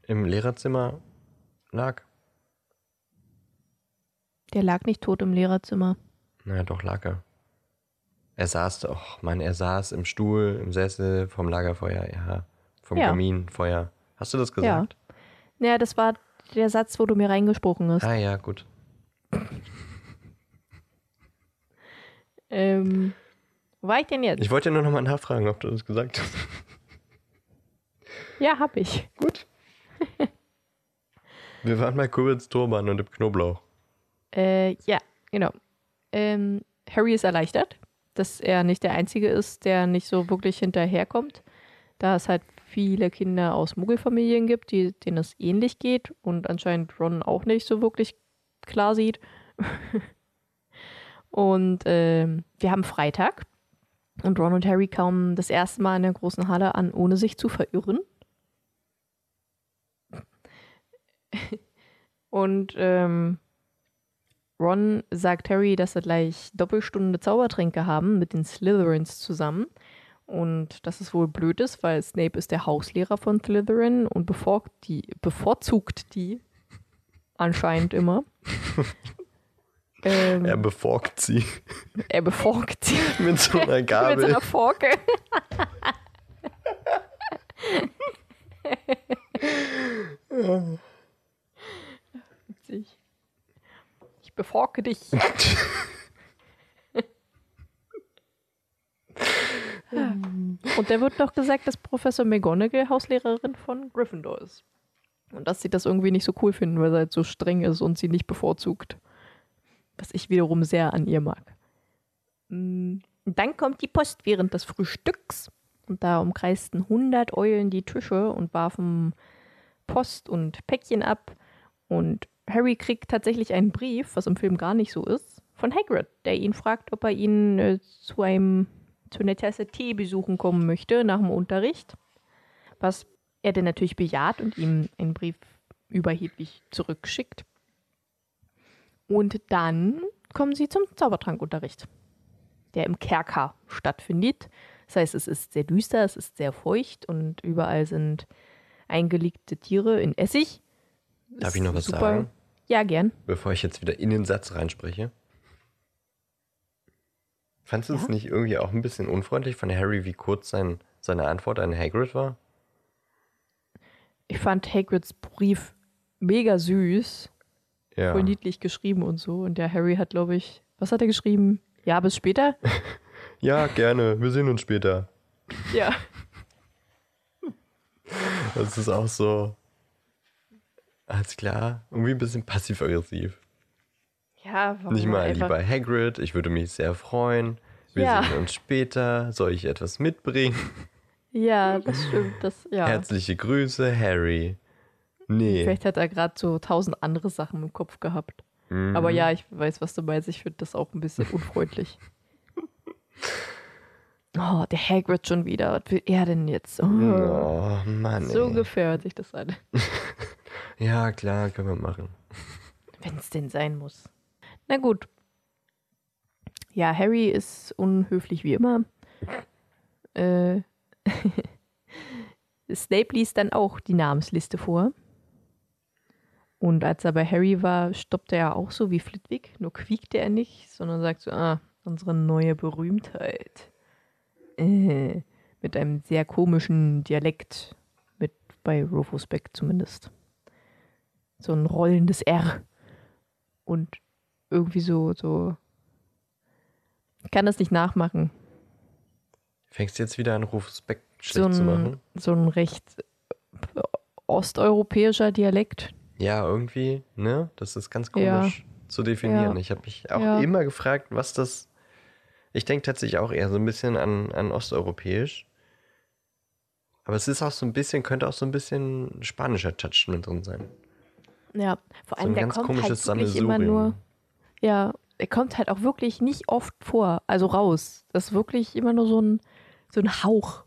im Lehrerzimmer lag? Der lag nicht tot im Lehrerzimmer. Naja, doch lag er. Er saß doch, Mann, er saß im Stuhl, im Sessel, vom Lagerfeuer, ja. Vom Ja. Kaminfeuer. Hast du das gesagt? Naja, das war der Satz, wo du mir reingesprochen hast. Ah ja, gut. Ähm, wo war ich denn jetzt? Ich wollte nur noch mal nachfragen, ob du das gesagt hast. ja, hab ich. gut. Wir waren bei Kurbels Turban und im Knoblauch. Äh, ja, genau. Ähm, Harry ist erleichtert, dass er nicht der Einzige ist, der nicht so wirklich hinterherkommt, da es halt viele Kinder aus Muggelfamilien gibt, die, denen es ähnlich geht und anscheinend Ron auch nicht so wirklich klar sieht. und ähm, wir haben Freitag und Ron und Harry kommen das erste Mal in der großen Halle an, ohne sich zu verirren. und ähm, Ron sagt Harry, dass sie gleich Doppelstunde Zaubertränke haben mit den Slytherins zusammen. Und dass es wohl blöd ist, weil Snape ist der Hauslehrer von Slytherin und bevorzugt die, bevorzugt die anscheinend immer. ähm, Er beforkt sie er bevorzugt sie mit so einer mit so Gabel. einer Forke. Witzig. Ich beforke dich. Und da wird noch gesagt, dass Professor McGonagall Hauslehrerin von Gryffindor ist. Und dass sie das irgendwie nicht so cool finden, weil sie halt so streng ist und sie nicht bevorzugt. Was ich wiederum sehr an ihr mag. Mm, Dann kommt die Post während des Frühstücks. Und da umkreisten 100 Eulen die Tische und warfen Post und Päckchen ab. Und Harry kriegt tatsächlich einen Brief, was im Film gar nicht so ist, von Hagrid, der ihn fragt, ob er ihn äh, zu einem zu einer Tasse Tee besuchen kommen möchte nach dem Unterricht. Was er dann natürlich bejaht und ihm einen Brief überheblich zurückschickt. Und dann kommen sie zum Zaubertrankunterricht, der im Kerker stattfindet. Das heißt, es ist sehr düster, es ist sehr feucht und überall sind eingelegte Tiere in Essig. Darf ich noch was super. sagen? Ja, gern. Bevor ich jetzt wieder in den Satz reinspreche. Fandest du es Ja? nicht irgendwie auch ein bisschen unfreundlich von Harry, wie kurz sein, seine Antwort an Hagrid war? Ich fand Hagrids Brief mega süß, Ja. voll niedlich geschrieben und so. Und der Harry hat, glaube ich, was hat er geschrieben? Ja, bis später? Ja, gerne. Wir sehen uns später. ja. Das ist auch so. Alles klar. Irgendwie ein bisschen passiv-aggressiv. Ja, warum Nicht mal einfach- lieber Hagrid, ich würde mich sehr freuen. Wir Ja. sehen uns später. Soll ich etwas mitbringen? Ja, das stimmt. Das, ja. Herzliche Grüße, Harry. Nee. Vielleicht hat er gerade so tausend andere Sachen im Kopf gehabt. Mhm. Aber ja, ich weiß, was du meinst. Ich finde das auch ein bisschen unfreundlich. Oh, der Hagrid schon wieder. Was will er denn jetzt? Oh, Oh, Mann. so ey. sich das an. Ja, klar, können wir machen. Wenn es denn sein muss. Na gut. Ja, Harry ist unhöflich wie immer. Äh, Snape liest dann auch die Namensliste vor. Und als er bei Harry war, stoppte er auch so wie Flitwick, nur quiekte er nicht, sondern sagt so, ah, unsere neue Berühmtheit. Äh, mit einem sehr komischen Dialekt, mit bei Rufus Beck zumindest. So ein rollendes R und irgendwie so, so. Ich kann das nicht nachmachen. Fängst du jetzt wieder an, Beck schlecht So zu ein, machen? so ein recht äh, osteuropäischer Dialekt. Ja, irgendwie, ne? Das ist ganz Ja. komisch zu definieren. Ja. Ich habe mich auch Ja. immer gefragt, was das. Ich denke tatsächlich auch eher so ein bisschen an, an osteuropäisch. Aber es ist auch so ein bisschen, könnte auch so ein bisschen spanischer Touch mit drin sein. Ja, vor So allem ein der kommt halt wirklich immer nur. Ja, er kommt halt auch wirklich nicht oft vor, also raus. Das ist wirklich immer nur so ein, so ein Hauch,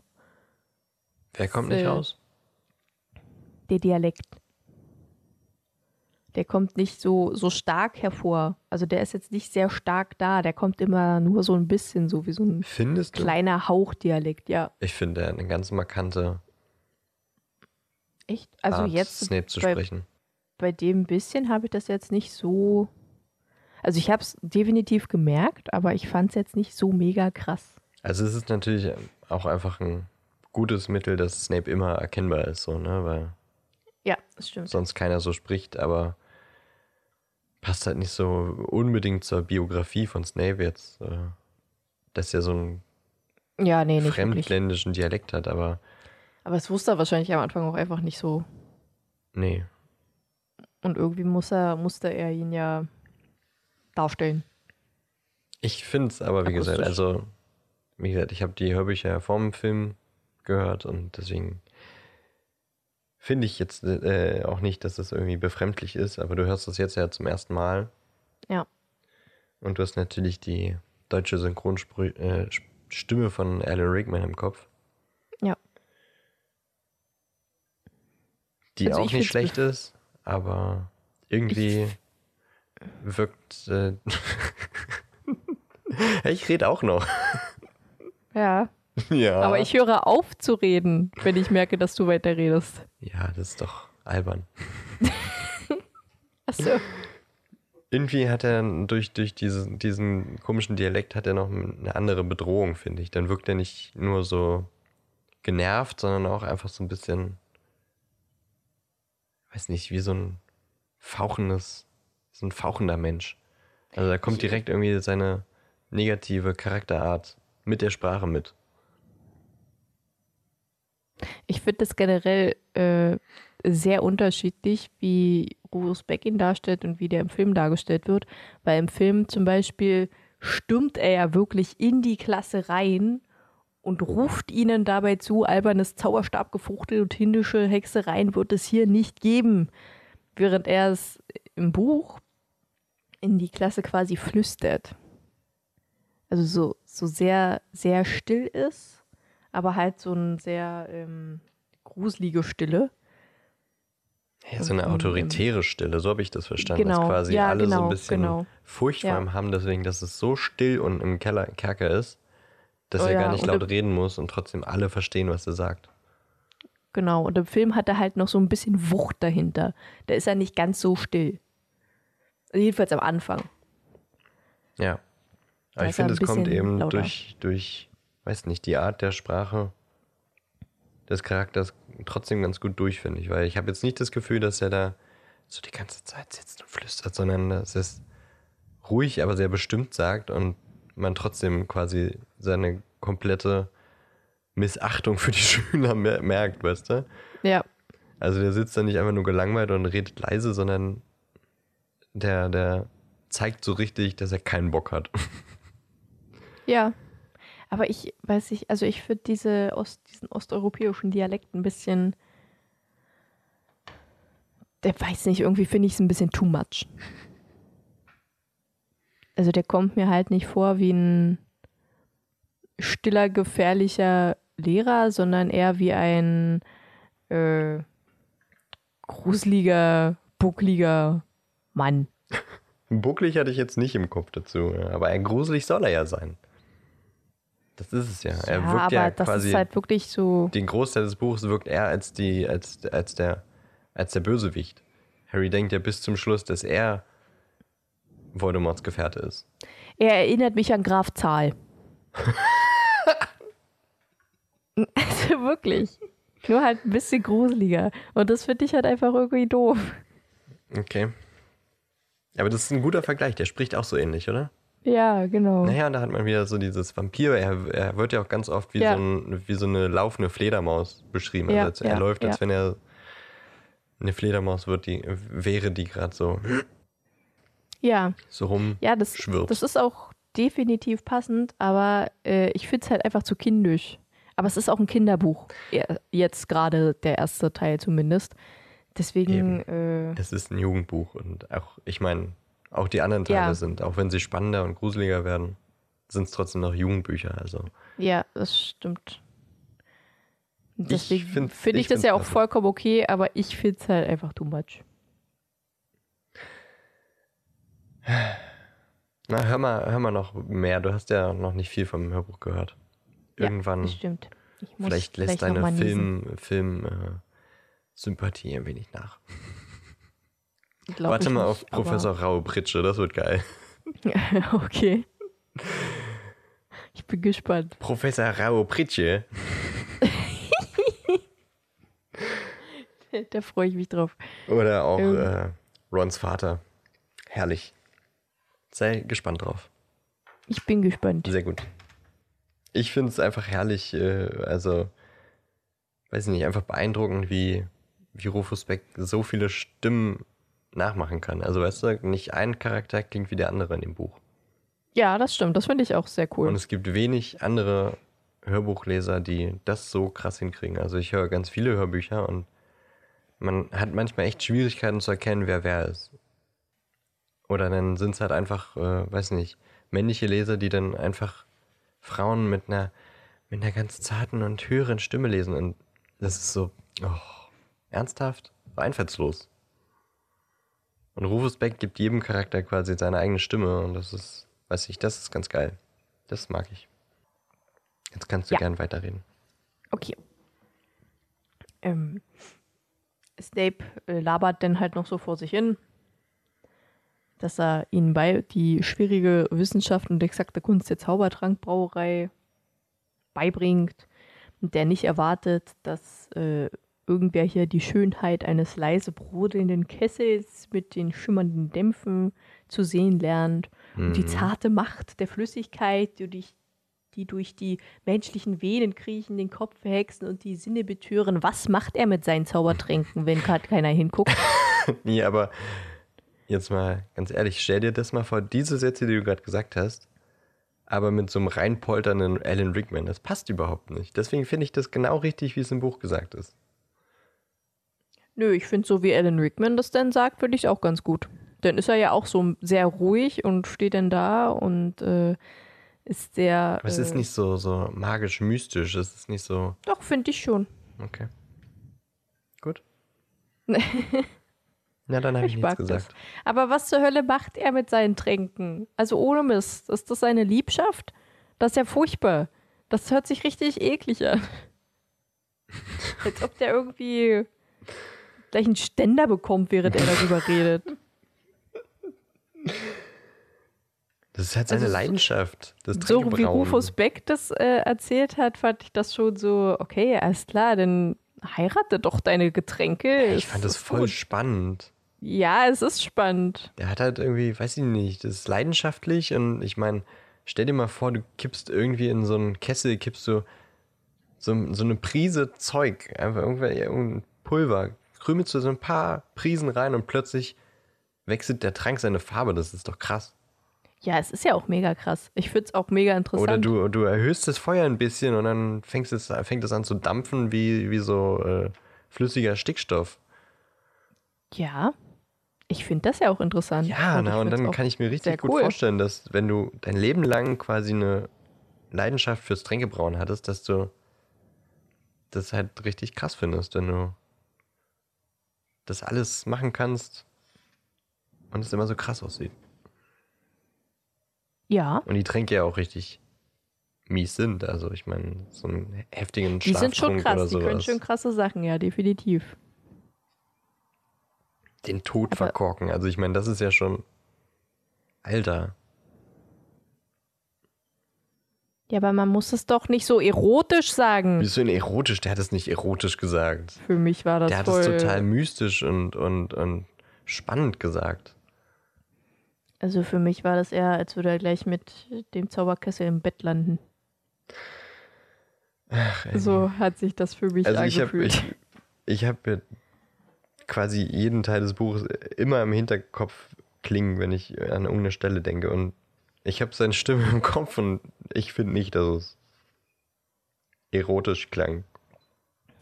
Wer kommt nicht Äh, raus? der Dialekt. Der kommt nicht so, so stark hervor. Also der ist jetzt nicht sehr stark da. Der kommt immer nur so ein bisschen, so wie so ein Findest du? kleiner Hauchdialekt, ja. Ich finde er eine ganz markante Echt? Also Art, jetzt Snape zu sprechen. Bei dem bisschen habe ich das jetzt nicht so. Also ich habe es definitiv gemerkt, aber ich fand es jetzt nicht so mega krass. Also es ist natürlich auch einfach ein gutes Mittel, dass Snape immer erkennbar ist, so, ne? Weil Ja, das stimmt. sonst keiner so spricht, aber passt halt nicht so unbedingt zur Biografie von Snape jetzt, äh, dass er so einen Ja, nee, nicht fremdländischen Dialekt hat, aber Aber es wusste er wahrscheinlich am Anfang auch einfach nicht so. nee. Und irgendwie muss er, musste er ihn ja darstellen. Ich finde es aber, wie gesagt, also, wie gesagt, ich habe die Hörbücher vorm Film gehört und deswegen finde ich jetzt äh, auch nicht, dass das irgendwie befremdlich ist, aber du hörst das jetzt ja zum ersten Mal. Ja. Und du hast natürlich die deutsche Synchronstimme äh, Stimme von Alan Rickman im Kopf. Ja. Die Also auch ich nicht schlecht ist, aber irgendwie wirkt. Äh, ich rede auch noch. Ja. ja. Aber ich höre auf zu reden, wenn ich merke, dass du weiter redest. Ja, das ist doch albern. Achso. Irgendwie hat er durch, durch diesen, diesen komischen Dialekt hat er noch eine andere Bedrohung, finde ich. Dann wirkt er nicht nur so genervt, sondern auch einfach so ein bisschen, weiß nicht, wie so ein fauchendes, so ein fauchender Mensch. Also da kommt direkt irgendwie seine negative Charakterart mit der Sprache mit. Ich finde das generell äh, sehr unterschiedlich, wie Rufus Beck ihn darstellt und wie der im Film dargestellt wird. Weil im Film zum Beispiel stürmt er ja wirklich in die Klasse rein und ruft ihnen dabei zu, albernes Zauberstabgefuchtel und hindische Hexereien wird es hier nicht geben. Während er es im Buch in die Klasse quasi flüstert. Also so, so sehr, sehr still ist, aber halt so eine sehr ähm, gruselige Stille. Ja, so eine ähm, autoritäre Stille, so habe ich das verstanden. Genau, dass quasi ja, alle so genau, ein bisschen genau. Furcht vor Ja. ihm haben, deswegen, dass es so still und im Keller, Kerker ist, dass Oh er ja, gar nicht und laut im- reden muss und trotzdem alle verstehen, was er sagt. Genau. Und im Film hat er halt noch so ein bisschen Wucht dahinter. Da ist er nicht ganz so still. Also jedenfalls am Anfang. Ja. Da Aber ich finde, es kommt eben lauter. durch, durch, weiß nicht, die Art der Sprache des Charakters trotzdem ganz gut durch, finde ich. Weil ich habe jetzt nicht das Gefühl, dass er da so die ganze Zeit sitzt und flüstert, sondern dass er es ruhig, aber sehr bestimmt sagt und man trotzdem quasi seine komplette Missachtung für die Schüler mer merkt, weißt du? Ja. Also der sitzt da nicht einfach nur gelangweilt und redet leise, sondern der, der zeigt so richtig, dass er keinen Bock hat. Ja. Aber ich weiß nicht, also ich finde diese Ost, diesen osteuropäischen Dialekt ein bisschen. Der weiß nicht, irgendwie finde ich es ein bisschen too much. Also der kommt mir halt nicht vor wie ein stiller, gefährlicher Lehrer, sondern eher wie ein äh, gruseliger, buckliger Mann. Bucklig hatte ich jetzt nicht im Kopf dazu, aber ein gruselig soll er ja sein. Das ist es ja. Er ja, wirkt aber ja das quasi, ist halt wirklich so. den Großteil des Buches wirkt er als, die, als, als, der, als der Bösewicht. Harry denkt ja bis zum Schluss, dass er Voldemorts Gefährte ist. Er erinnert mich an Graf Zahl. also wirklich. Nur halt ein bisschen gruseliger. Und das finde ich halt einfach irgendwie doof. Okay. Aber das ist ein guter Vergleich, der spricht auch so ähnlich, oder? Ja, genau. Naja, und da hat man wieder so dieses Vampir. Er, er wird ja auch ganz oft wie, Ja. so, ein, wie so eine laufende Fledermaus beschrieben. Ja, Also als, er ja, läuft, als ja. wenn er eine Fledermaus wird, die, wäre, die gerade so, Ja, so rum. ja das, Schwirrt. das ist auch definitiv passend, aber äh, ich finde es halt einfach zu kindisch. Aber es ist auch ein Kinderbuch. Jetzt gerade der erste Teil zumindest. Deswegen, äh, Es ist ein Jugendbuch und auch, ich meine, auch die anderen Teile Ja. sind, auch wenn sie spannender und gruseliger werden, sind es trotzdem noch Jugendbücher. Also ja, das stimmt. Deswegen finde ich, ich das ja auch vollkommen okay, aber ich finde es halt einfach too much. Na, hör mal, hör mal noch mehr. Du hast ja noch nicht viel vom Hörbuch gehört. Irgendwann, Ja, stimmt. Vielleicht lässt vielleicht deine. Film, Film äh, Sympathie ein wenig nach. Glaub Warte mal nicht, auf Professor Raue Pritsche, das wird geil. Okay. Ich bin gespannt. Professor Raue Pritsche. Da freue ich mich drauf. Oder auch Ähm. äh, Rons Vater. Herrlich. Sei gespannt drauf. Ich bin gespannt. Sehr gut. Ich finde es einfach herrlich, äh, also, weiß ich nicht, einfach beeindruckend, wie, wie Rufus Beck so viele Stimmen nachmachen kann. Also, weißt du, nicht ein Charakter klingt wie der andere in dem Buch. Ja, das stimmt. Das finde ich auch sehr cool. Und es gibt wenig andere Hörbuchleser, die das so krass hinkriegen. Also, ich höre ganz viele Hörbücher und man hat manchmal echt Schwierigkeiten zu erkennen, wer wer ist. Oder dann sind es halt einfach, äh, weiß nicht, männliche Leser, die dann einfach Frauen mit einer, mit einer ganz zarten und höheren Stimme lesen. Und das ist so, oh, ernsthaft? So einfallslos. Und Rufus Beck gibt jedem Charakter quasi seine eigene Stimme und das ist, weiß ich, das ist ganz geil. Das mag ich. Jetzt kannst du Ja. gern weiterreden. Okay. Ähm, Snape äh, labert dann halt noch so vor sich hin, dass er ihnen bei die schwierige Wissenschaft und exakte Kunst der Zaubertrankbrauerei beibringt und der nicht erwartet, dass äh, irgendwer hier die Schönheit eines leise brodelnden Kessels mit den schimmernden Dämpfen zu sehen lernt und die Mhm. zarte Macht der Flüssigkeit, die durch die durch die menschlichen Venen kriechen, den Kopf verhexen und die Sinne betören. Was macht er mit seinen Zaubertränken, wenn gerade keiner hinguckt? Nee, aber jetzt mal ganz ehrlich, stell dir das mal vor, diese Sätze, die du gerade gesagt hast, aber mit so einem reinpolternden Alan Rickman. Das passt überhaupt nicht. Deswegen finde ich das genau richtig, wie es im Buch gesagt ist. Nö, ich finde, so wie Alan Rickman das dann sagt, finde ich auch ganz gut. Dann ist er ja auch so sehr ruhig und steht dann da und äh, ist sehr. Aber es ist äh, nicht so, so magisch, mystisch. Es ist nicht so. Doch, finde ich schon. Okay. Gut. Na, dann habe ich, Ich nichts mag das. gesagt. Aber was zur Hölle macht er mit seinen Tränken? Also ohne Mist. Ist das seine Liebschaft? Das ist ja furchtbar. Das hört sich richtig eklig an. Als ob der irgendwie gleich einen Ständer bekommt, während er darüber redet. Das ist halt seine Also so- Leidenschaft. Das So wie. Rufus Beck das äh, erzählt hat, fand ich das schon so, okay, alles klar, dann heirate doch deine Getränke. Ich Ist- fand das voll gut. spannend. Ja, es ist spannend. Der hat halt irgendwie, weiß ich nicht, das ist leidenschaftlich und ich meine, stell dir mal vor, du kippst irgendwie in so einen Kessel, kippst du so, so eine Prise Zeug, einfach irgendein Pulver, krümelst du so ein paar Prisen rein und plötzlich wechselt der Trank seine Farbe, das ist doch krass. Ja, es ist ja auch mega krass. Ich finde es auch mega interessant. Oder du, du erhöhst das Feuer ein bisschen und dann fängst es, fängt es an zu dampfen wie, wie so äh, flüssiger Stickstoff. Ja, ich finde das ja auch interessant. Ja, na, ich und find's dann auch kann ich mir richtig gut cool. vorstellen, dass wenn du dein Leben lang quasi eine Leidenschaft fürs Tränkebrauen hattest, dass du das halt richtig krass findest, wenn du das alles machen kannst und es immer so krass aussieht. Ja, Und die Tränke ja auch richtig mies sind. Also ich meine, so einen heftigen die sind schon Schlaftrunk krass. Die können schon krasse Sachen, ja, definitiv. Den Tod Aber- verkorken. Also ich meine, das ist ja schon. Alter. Ja, aber man muss es doch nicht so erotisch sagen. Wieso denn erotisch? Der hat es nicht erotisch gesagt. Für mich war das Der hat voll. es total mystisch und, und, und spannend gesagt. Also für mich war das eher, als würde er gleich mit dem Zauberkessel im Bett landen. Ach, ey. So hat sich das für mich also ich habe angefühlt. ich, ich hab mir quasi jeden Teil des Buches immer im Hinterkopf klingen, wenn ich an irgendeine Stelle denke. Und ich habe seine Stimme im Kopf und ich finde nicht, dass es erotisch klang.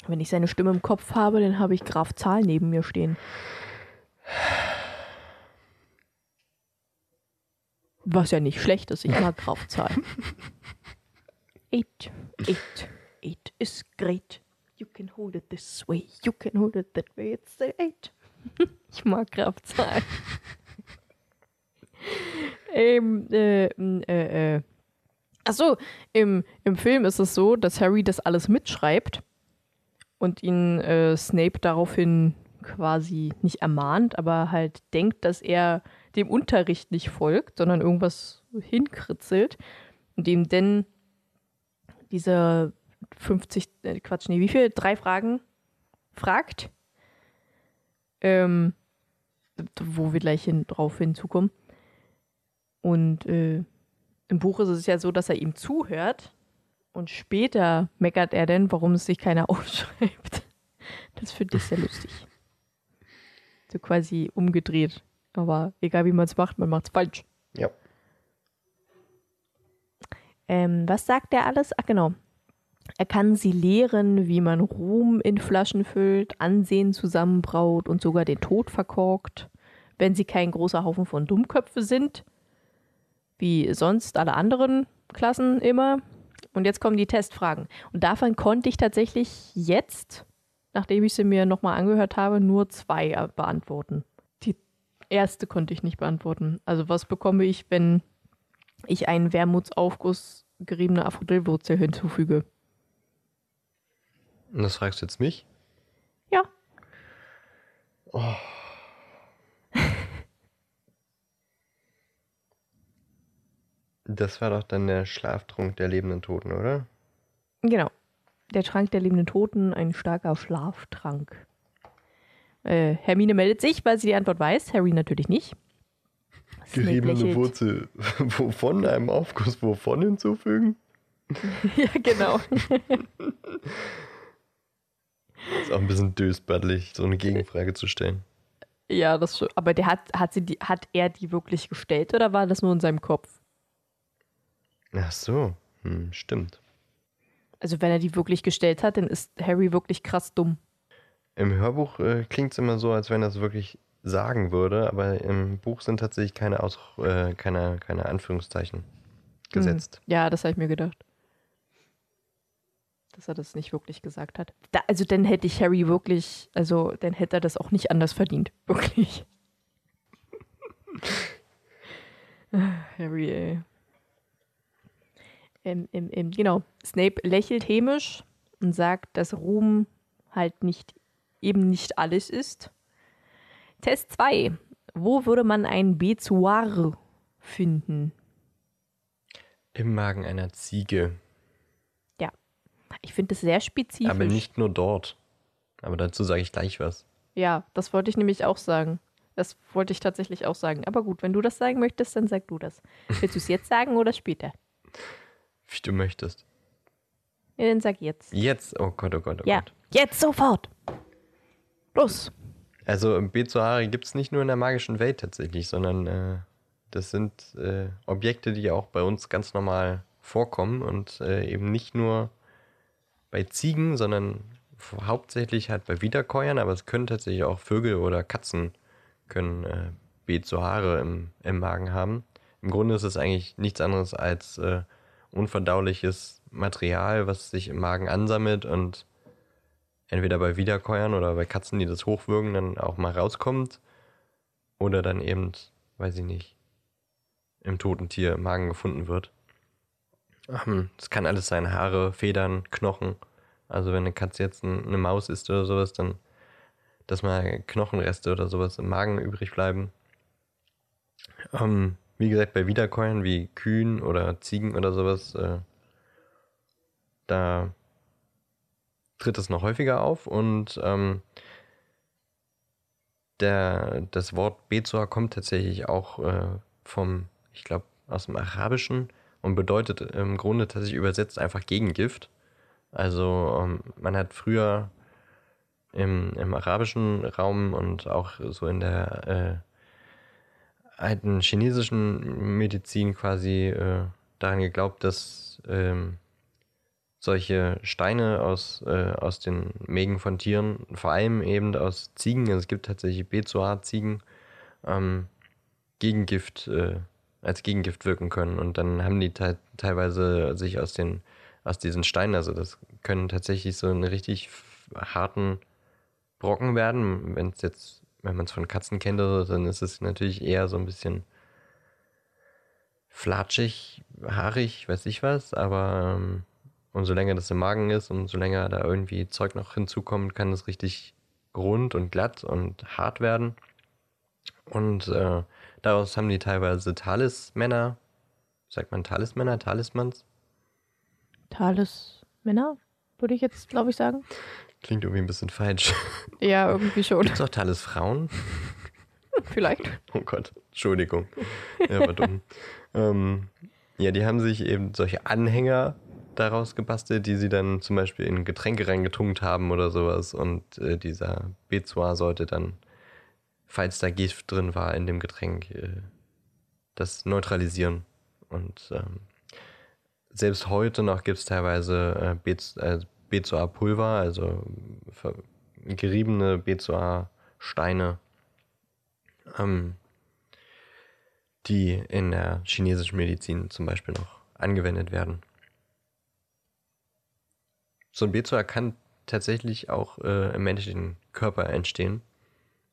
Wenn ich seine Stimme im Kopf habe, dann habe ich Graf Zahl neben mir stehen. Was ja nicht schlecht ist, ich mag Graf Zahl. Eight, eight, eight is great. You can hold it this way, you can hold it that way, it's the eight. ich mag Graf Zahl. ähm, äh, äh, äh. Achso, im, im Film ist es so, dass Harry das alles mitschreibt und ihn äh, Snape daraufhin quasi nicht ermahnt, aber halt denkt, dass er dem Unterricht nicht folgt, sondern irgendwas hinkritzelt und ihm dann diese 50, äh, Quatsch, nee, wie viel? Drei Fragen fragt, ähm, wo wir gleich hin, drauf hinzukommen. Und äh, im Buch ist es ja so, dass er ihm zuhört und später meckert er dann, warum es sich keiner aufschreibt. Das finde ich sehr lustig. So quasi umgedreht. Aber egal wie man es macht, man macht es falsch. Ja. Ähm, was sagt er alles? Ach genau. Er kann sie lehren, wie man Ruhm in Flaschen füllt, Ansehen zusammenbraut und sogar den Tod verkorkt, wenn sie kein großer Haufen von Dummköpfe sind, wie sonst alle anderen Klassen immer. Und jetzt kommen die Testfragen. Und davon konnte ich tatsächlich jetzt, nachdem ich sie mir nochmal angehört habe, nur zwei beantworten. Die erste konnte ich nicht beantworten. Also was bekomme ich, wenn ich einen Wermutsaufguss geriebene Aphrodillwurzel hinzufüge? Und das fragst du jetzt mich? Ja. Das war doch dann der Schlaftrunk der lebenden Toten, oder? Genau. Der Trank der lebenden Toten, ein starker Schlaftrank. Äh, Hermine meldet sich, weil sie die Antwort weiß. Harry natürlich nicht. Geriebene. Wurzel. Wovon einem Aufguss wovon hinzufügen? ja, genau. Ist auch ein bisschen dösbaddelig, so eine Gegenfrage zu stellen. ja, das schon. Aber der hat, hat, sie die, hat er die wirklich gestellt oder war das nur in seinem Kopf? Ach so, hm, stimmt. Also wenn er die wirklich gestellt hat, dann ist Harry wirklich krass dumm. Im Hörbuch äh, klingt es immer so, als wenn er es wirklich sagen würde, aber im Buch sind tatsächlich keine, Aus äh, keine, keine Anführungszeichen gesetzt. Hm. Ja, das habe ich mir gedacht. Dass er das nicht wirklich gesagt hat. Da, also dann hätte ich Harry wirklich, also dann hätte er das auch nicht anders verdient. Wirklich. Harry, ey. Ähm, ähm, ähm, genau. Snape lächelt hämisch und sagt, dass Ruhm halt nicht eben nicht alles ist. Test 2. Wo würde man ein Bezoar finden? Im Magen einer Ziege. Ich finde das sehr spezifisch. Aber nicht nur dort. Aber dazu sage ich gleich was. Ja, das wollte ich nämlich auch sagen. Das wollte ich tatsächlich auch sagen. Aber gut, wenn du das sagen möchtest, dann sag du das. Willst du es jetzt sagen oder später? Wie du möchtest. Ja, dann sag jetzt. Jetzt? Oh Gott, oh Gott, oh ja, Gott. jetzt sofort. Los. Also Bezoari gibt es nicht nur in der magischen Welt tatsächlich, sondern äh, das sind äh, Objekte, die auch bei uns ganz normal vorkommen und äh, eben nicht nur bei Ziegen, sondern hauptsächlich halt bei Wiederkäuern, aber es können tatsächlich auch Vögel oder Katzen können äh, Bezoare im, im Magen haben. Im Grunde ist es eigentlich nichts anderes als äh, unverdauliches Material, was sich im Magen ansammelt und entweder bei Wiederkäuern oder bei Katzen, die das hochwürgen, dann auch mal rauskommt. Oder dann eben, weiß ich nicht, im toten Tier im Magen gefunden wird. Ähm, das kann alles sein, Haare, Federn, Knochen. Also wenn eine Katze jetzt eine Maus isst oder sowas, dann dass mal Knochenreste oder sowas im Magen übrig bleiben. Ähm, wie gesagt, bei Wiederkäuern wie Kühen oder Ziegen oder sowas, äh, da tritt es noch häufiger auf und ähm, der, das Wort Bezor kommt tatsächlich auch äh, vom, ich glaube, aus dem Arabischen und bedeutet im Grunde tatsächlich übersetzt einfach Gegengift. Also ähm, man hat früher im, im arabischen Raum und auch so in der äh, alten chinesischen Medizin quasi äh, daran geglaubt, dass ähm, solche Steine aus, äh, aus den Mägen von Tieren, vor allem eben aus Ziegen, also es gibt tatsächlich Bezoar-Ziegen, ähm, Gegengift, äh, als Gegengift wirken können. Und dann haben die te teilweise sich aus den, aus diesen Steinen, also das können tatsächlich so einen richtig harten Brocken werden. Wenn es jetzt, wenn man es von Katzen kennt, dann ist es natürlich eher so ein bisschen flatschig, haarig, weiß ich was, aber ähm, umso länger das im Magen ist, umso länger da irgendwie Zeug noch hinzukommt, kann es richtig rund und glatt und hart werden. Und äh, daraus haben die teilweise Talismänner, sagt man Talismänner, Talismans? Talismänner, würde ich jetzt, glaube ich, sagen. Klingt irgendwie ein bisschen falsch. Ja, irgendwie schon. Gibt es auch Talisfrauen? Vielleicht. Oh Gott, Entschuldigung. Ja, war dumm. ähm, ja, die haben sich eben solche Anhänger daraus gebastelt, die sie dann zum Beispiel in Getränke reingetunkt haben oder sowas. Und äh, dieser Bezoar sollte dann, falls da Gift drin war in dem Getränk, äh, das neutralisieren. Und ähm, selbst heute noch gibt es teilweise äh, Bez, äh, Bezoar-Pulver, also geriebene Bezoar-Steine, ähm, die in der chinesischen Medizin zum Beispiel noch angewendet werden so ein Bezoar kann tatsächlich auch äh, im menschlichen Körper entstehen.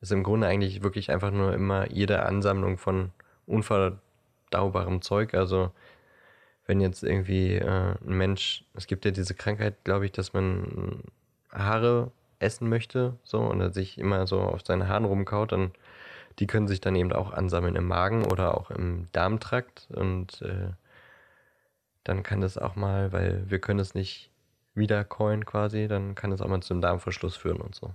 Ist im Grunde eigentlich wirklich einfach nur immer jede Ansammlung von unverdaubarem Zeug. Also wenn jetzt irgendwie äh, ein Mensch, es gibt ja diese Krankheit, glaube ich, dass man Haare essen möchte, so und er sich immer so auf seine Haaren rumkaut, dann die können sich dann eben auch ansammeln im Magen oder auch im Darmtrakt und äh, dann kann das auch mal, weil wir können es nicht Wiedercoin quasi, dann kann es auch mal zum Darmverschluss führen und so.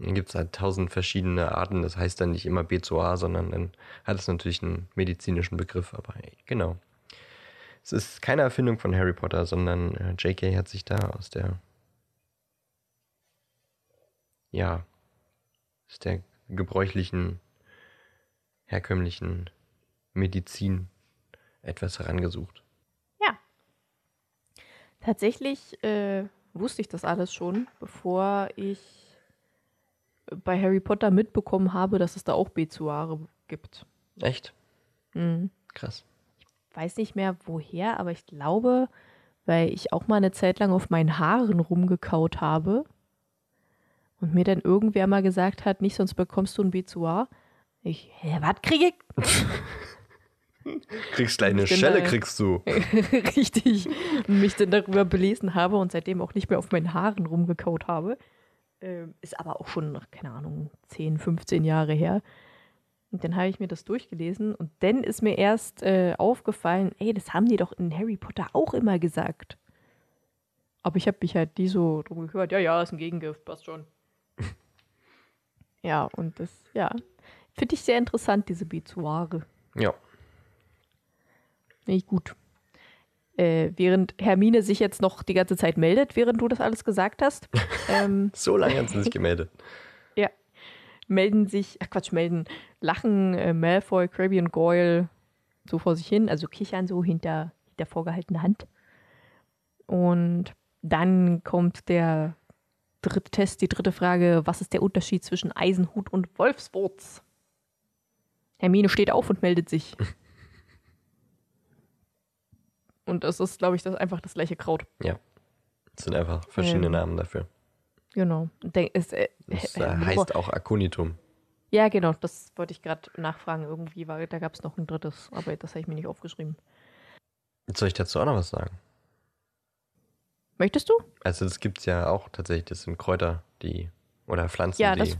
Dann gibt es halt tausend verschiedene Arten, das heißt dann nicht immer B2A, sondern dann hat es natürlich einen medizinischen Begriff, aber genau. Es ist keine Erfindung von Harry Potter, sondern äh, J.K. hat sich da aus der, ja, aus der gebräuchlichen, herkömmlichen Medizin etwas herangesucht. Ja. Tatsächlich äh, wusste ich das alles schon, bevor ich bei Harry Potter mitbekommen habe, dass es da auch Bezuare gibt. Echt? Mhm. Krass. Weiß nicht mehr woher, aber ich glaube, weil ich auch mal eine Zeit lang auf meinen Haaren rumgekaut habe und mir dann irgendwer mal gesagt hat, nicht, sonst bekommst du ein Bezoar. Ich, hä, was kriege ich? Kriegst gleich eine Ich bin Schelle, da- kriegst du. Richtig. Und mich dann darüber belesen habe und seitdem auch nicht mehr auf meinen Haaren rumgekaut habe. Ähm, ist aber auch schon, keine Ahnung, 10, 15 Jahre her. Und dann habe ich mir das durchgelesen und dann ist mir erst äh, aufgefallen, ey, das haben die doch in Harry Potter auch immer gesagt. Aber ich habe mich halt nie so drum gehört, ja, ja, ist ein Gegengift, passt schon. ja, und das, ja, finde ich sehr interessant, diese Bezoare. Ja. Nicht gut. Äh, während Hermine sich jetzt noch die ganze Zeit meldet, während du das alles gesagt hast, ähm, So lange hat sie sich gemeldet. ja, melden sich, ach Quatsch, melden, lachen äh, Malfoy, Crabbe und Goyle so vor sich hin, also kichern so hinter, hinter vorgehaltener Hand. Und dann kommt der dritte Test, die dritte Frage, was ist der Unterschied zwischen Eisenhut und Wolfswurz? Hermine steht auf und meldet sich. Und es ist, glaube ich, das einfach das gleiche Kraut. Das sind einfach verschiedene Ähm. Namen dafür. Genau. Denk, ist, äh, Das äh, heißt auch Aconitum. Ja, genau, das wollte ich gerade nachfragen. Irgendwie war, da gab es noch ein drittes, aber das habe ich mir nicht aufgeschrieben. Soll ich dazu auch noch was sagen? Möchtest du? Also das gibt es ja auch tatsächlich, das sind Kräuter, die oder Pflanzen, Ja, die,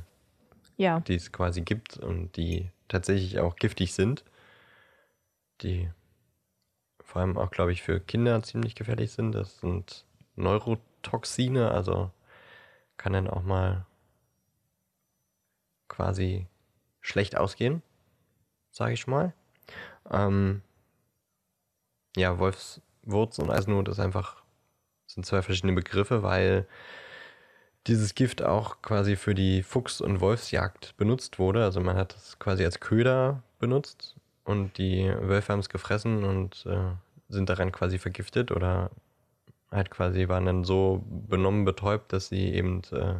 Ja. die es quasi gibt und die tatsächlich auch giftig sind. Die vor allem auch, glaube ich, für Kinder ziemlich gefährlich sind. Das sind Neurotoxine, also kann dann auch mal quasi schlecht ausgehen, sage ich mal. Ähm, ja, Wolfswurz und Eisenhut ist einfach, sind zwei verschiedene Begriffe, weil dieses Gift auch quasi für die Fuchs- und Wolfsjagd benutzt wurde. Also man hat es quasi als Köder benutzt und die Wölfe haben es gefressen und äh, sind daran quasi vergiftet oder halt quasi waren dann so benommen, betäubt, dass sie eben äh,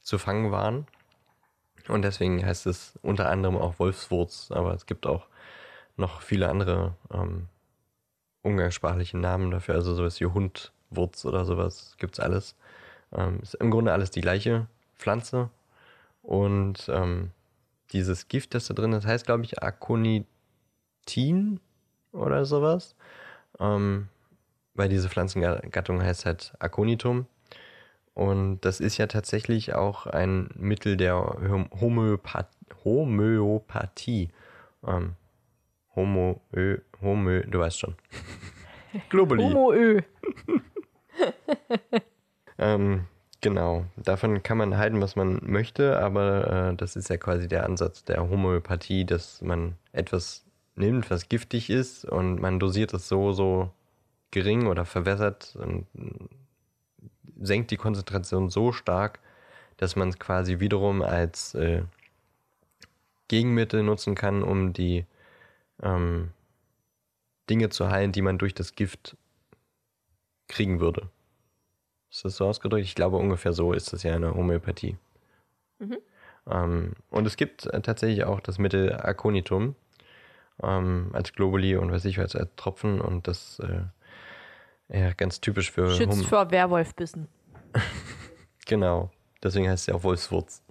zu fangen waren. Und deswegen heißt es unter anderem auch Wolfswurz, aber es gibt auch noch viele andere ähm, umgangssprachliche Namen dafür, also sowas wie Hundwurz oder sowas gibt's alles. Ähm, ist im Grunde alles die gleiche Pflanze. Und ähm, dieses Gift, das da drin ist, heißt, glaube ich, Aconitin oder sowas. Ähm, weil diese Pflanzengattung heißt halt Aconitum. Und das ist ja tatsächlich auch ein Mittel der Hom- Homöopath Homöopathie. Ähm, Homo, Ö, Homö, du weißt schon. Globally. Homo-Ö. Ähm, genau. Davon kann man halten, was man möchte, aber äh, das ist ja quasi der Ansatz der Homöopathie, dass man etwas nimmt, was giftig ist und man dosiert es so, so gering oder verwässert und senkt die Konzentration so stark, dass man es quasi wiederum als äh, Gegenmittel nutzen kann, um die ähm, Dinge zu heilen, die man durch das Gift kriegen würde. Ist das so ausgedrückt? Ich glaube, ungefähr so ist das ja in der Homöopathie. Mhm. Ähm, und es gibt äh, tatsächlich auch das Mittel Aconitum ähm, als Globuli und weiß ich was, als Tropfen und das äh, ja, ganz typisch für Schützt Hom- vor Werwolfbissen. Genau. Deswegen heißt es ja auch Wolfswurz.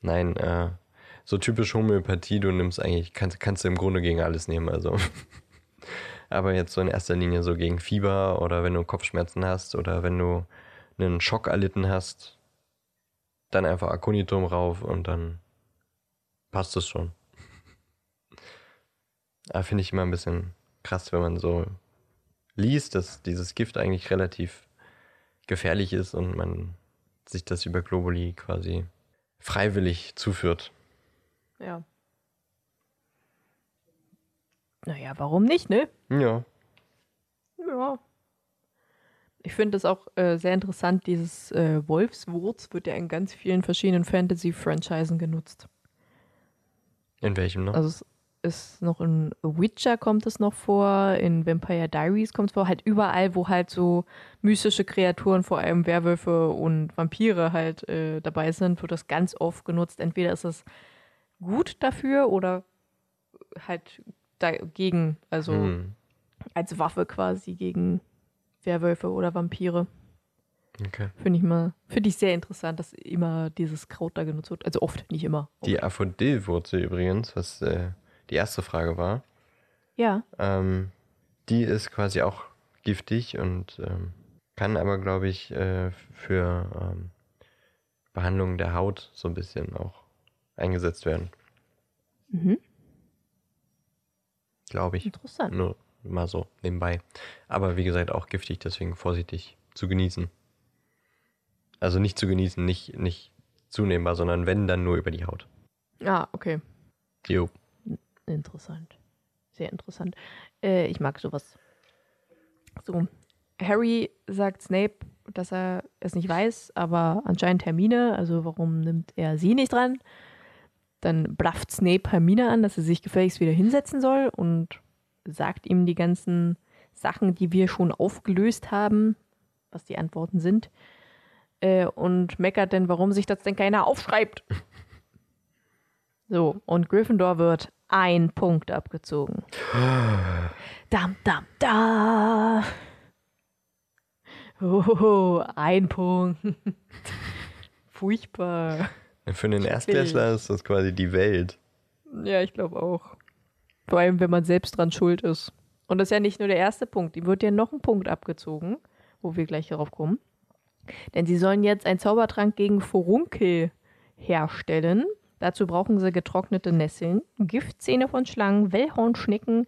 Nein, äh, so typisch Homöopathie, du nimmst eigentlich, kannst, kannst du im Grunde gegen alles nehmen, also. Aber jetzt so in erster Linie so gegen Fieber oder wenn du Kopfschmerzen hast oder wenn du einen Schock erlitten hast, dann einfach Aconitum rauf und dann passt es schon. Aber finde ich immer ein bisschen krass, wenn man so liest, dass dieses Gift eigentlich relativ gefährlich ist und man sich das über Globuli quasi freiwillig zuführt. Ja. Naja, warum nicht, ne? Ja. Ja. Ich finde es auch äh, sehr interessant, dieses äh, Wolfswurz wird ja in ganz vielen verschiedenen Fantasy-Franchisen genutzt. In welchem noch? Also es ist noch in Witcher kommt es noch vor, in Vampire Diaries kommt es vor, halt überall, wo halt so mystische Kreaturen, vor allem Werwölfe und Vampire halt äh, dabei sind, wird das ganz oft genutzt. Entweder ist es gut dafür oder halt dagegen, also Hm. als Waffe quasi gegen Werwölfe oder Vampire. Okay. Finde ich mal, finde ich sehr interessant, dass immer dieses Kraut da genutzt wird. Also oft, nicht immer. Die Aphrodillwurzel übrigens, was äh, die erste Frage war, Ja, ähm, die ist quasi auch giftig und ähm, kann aber, glaube ich, äh, für ähm, Behandlung der Haut so ein bisschen auch eingesetzt werden. mhm. Glaube ich. interessant. Nur mal so nebenbei. Aber wie gesagt, auch giftig, deswegen vorsichtig zu genießen. Also nicht zu genießen, nicht, nicht zunehmbar, sondern wenn, dann nur über die Haut. Ah, okay. Jo. Interessant. Sehr interessant. Äh, ich mag sowas. So, Harry sagt Snape, dass er es nicht weiß, aber anscheinend Hermine, also warum nimmt er sie nicht dran? Dann blafft Snape Hermine an, dass sie sich gefälligst wieder hinsetzen soll und sagt ihm die ganzen Sachen, die wir schon aufgelöst haben, was die Antworten sind. Äh, und meckert denn, warum sich das denn keiner aufschreibt. So, und Gryffindor wird ein Punkt abgezogen. Dam, dam, da. Oh, ein Punkt. Furchtbar. Für einen Erstklässler ist das quasi die Welt. Ja, ich glaube auch. Vor allem, wenn man selbst dran schuld ist. Und das ist ja nicht nur der erste Punkt. Ihm wird ja noch ein Punkt abgezogen, wo wir gleich darauf kommen. Denn sie sollen jetzt einen Zaubertrank gegen Furunkel herstellen. Dazu brauchen sie getrocknete Nesseln, Giftzähne von Schlangen, Wellhornschnecken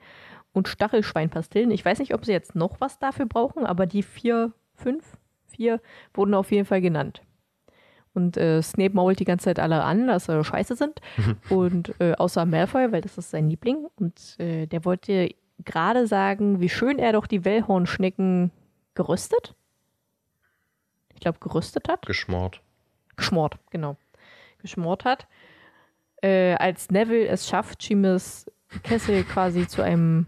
und Stachelschweinpastillen. Ich weiß nicht, ob sie jetzt noch was dafür brauchen, aber die vier, fünf, vier wurden auf jeden Fall genannt. Und äh, Snape mault die ganze Zeit alle an, dass sie scheiße sind. und äh, außer Malfoy, weil das ist sein Liebling. Und äh, der wollte gerade sagen, wie schön er doch die Wellhornschnecken geröstet. Ich glaube, geröstet hat. Geschmort. Geschmort, genau. Geschmort hat. Äh, als Neville es schafft, Chimes Kessel quasi zu einem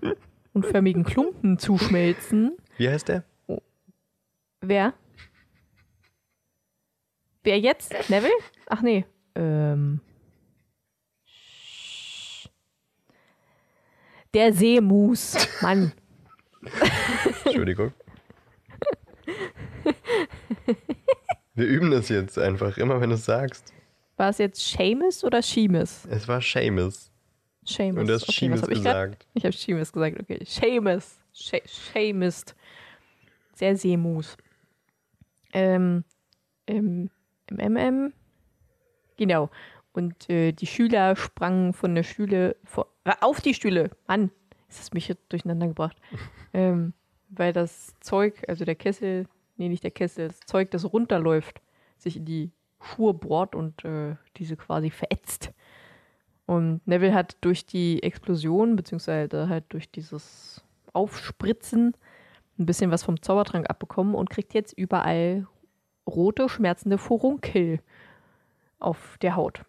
unförmigen Klumpen zu schmelzen. Wie heißt der? Wer? Wer jetzt? Neville? Ach nee. Ähm. Der Seemus. Mann. Entschuldigung. Wir üben das jetzt einfach, immer wenn du es sagst. War es jetzt Seamus oder Seamus? Es war Seamus. Seamus. Und du hast Okay, Seamus hab ich grad? gesagt. Ich habe Seamus gesagt, okay. Seamus. Se- Seamus. Sehr Seemus. Ähm, im, im MM. Genau. Und äh, die Schüler sprangen von der Stühle vor, äh, auf die Stühle. Mann, ist das mich jetzt durcheinander gebracht. ähm, weil das Zeug, also der Kessel, nee, nicht der Kessel, das Zeug, das runterläuft, sich in die Schuhe bohrt und äh, diese quasi verätzt. Und Neville hat durch die Explosion, beziehungsweise halt durch dieses Aufspritzen, ein bisschen was vom Zaubertrank abbekommen und kriegt jetzt überall rote, schmerzende Furunkel auf der Haut.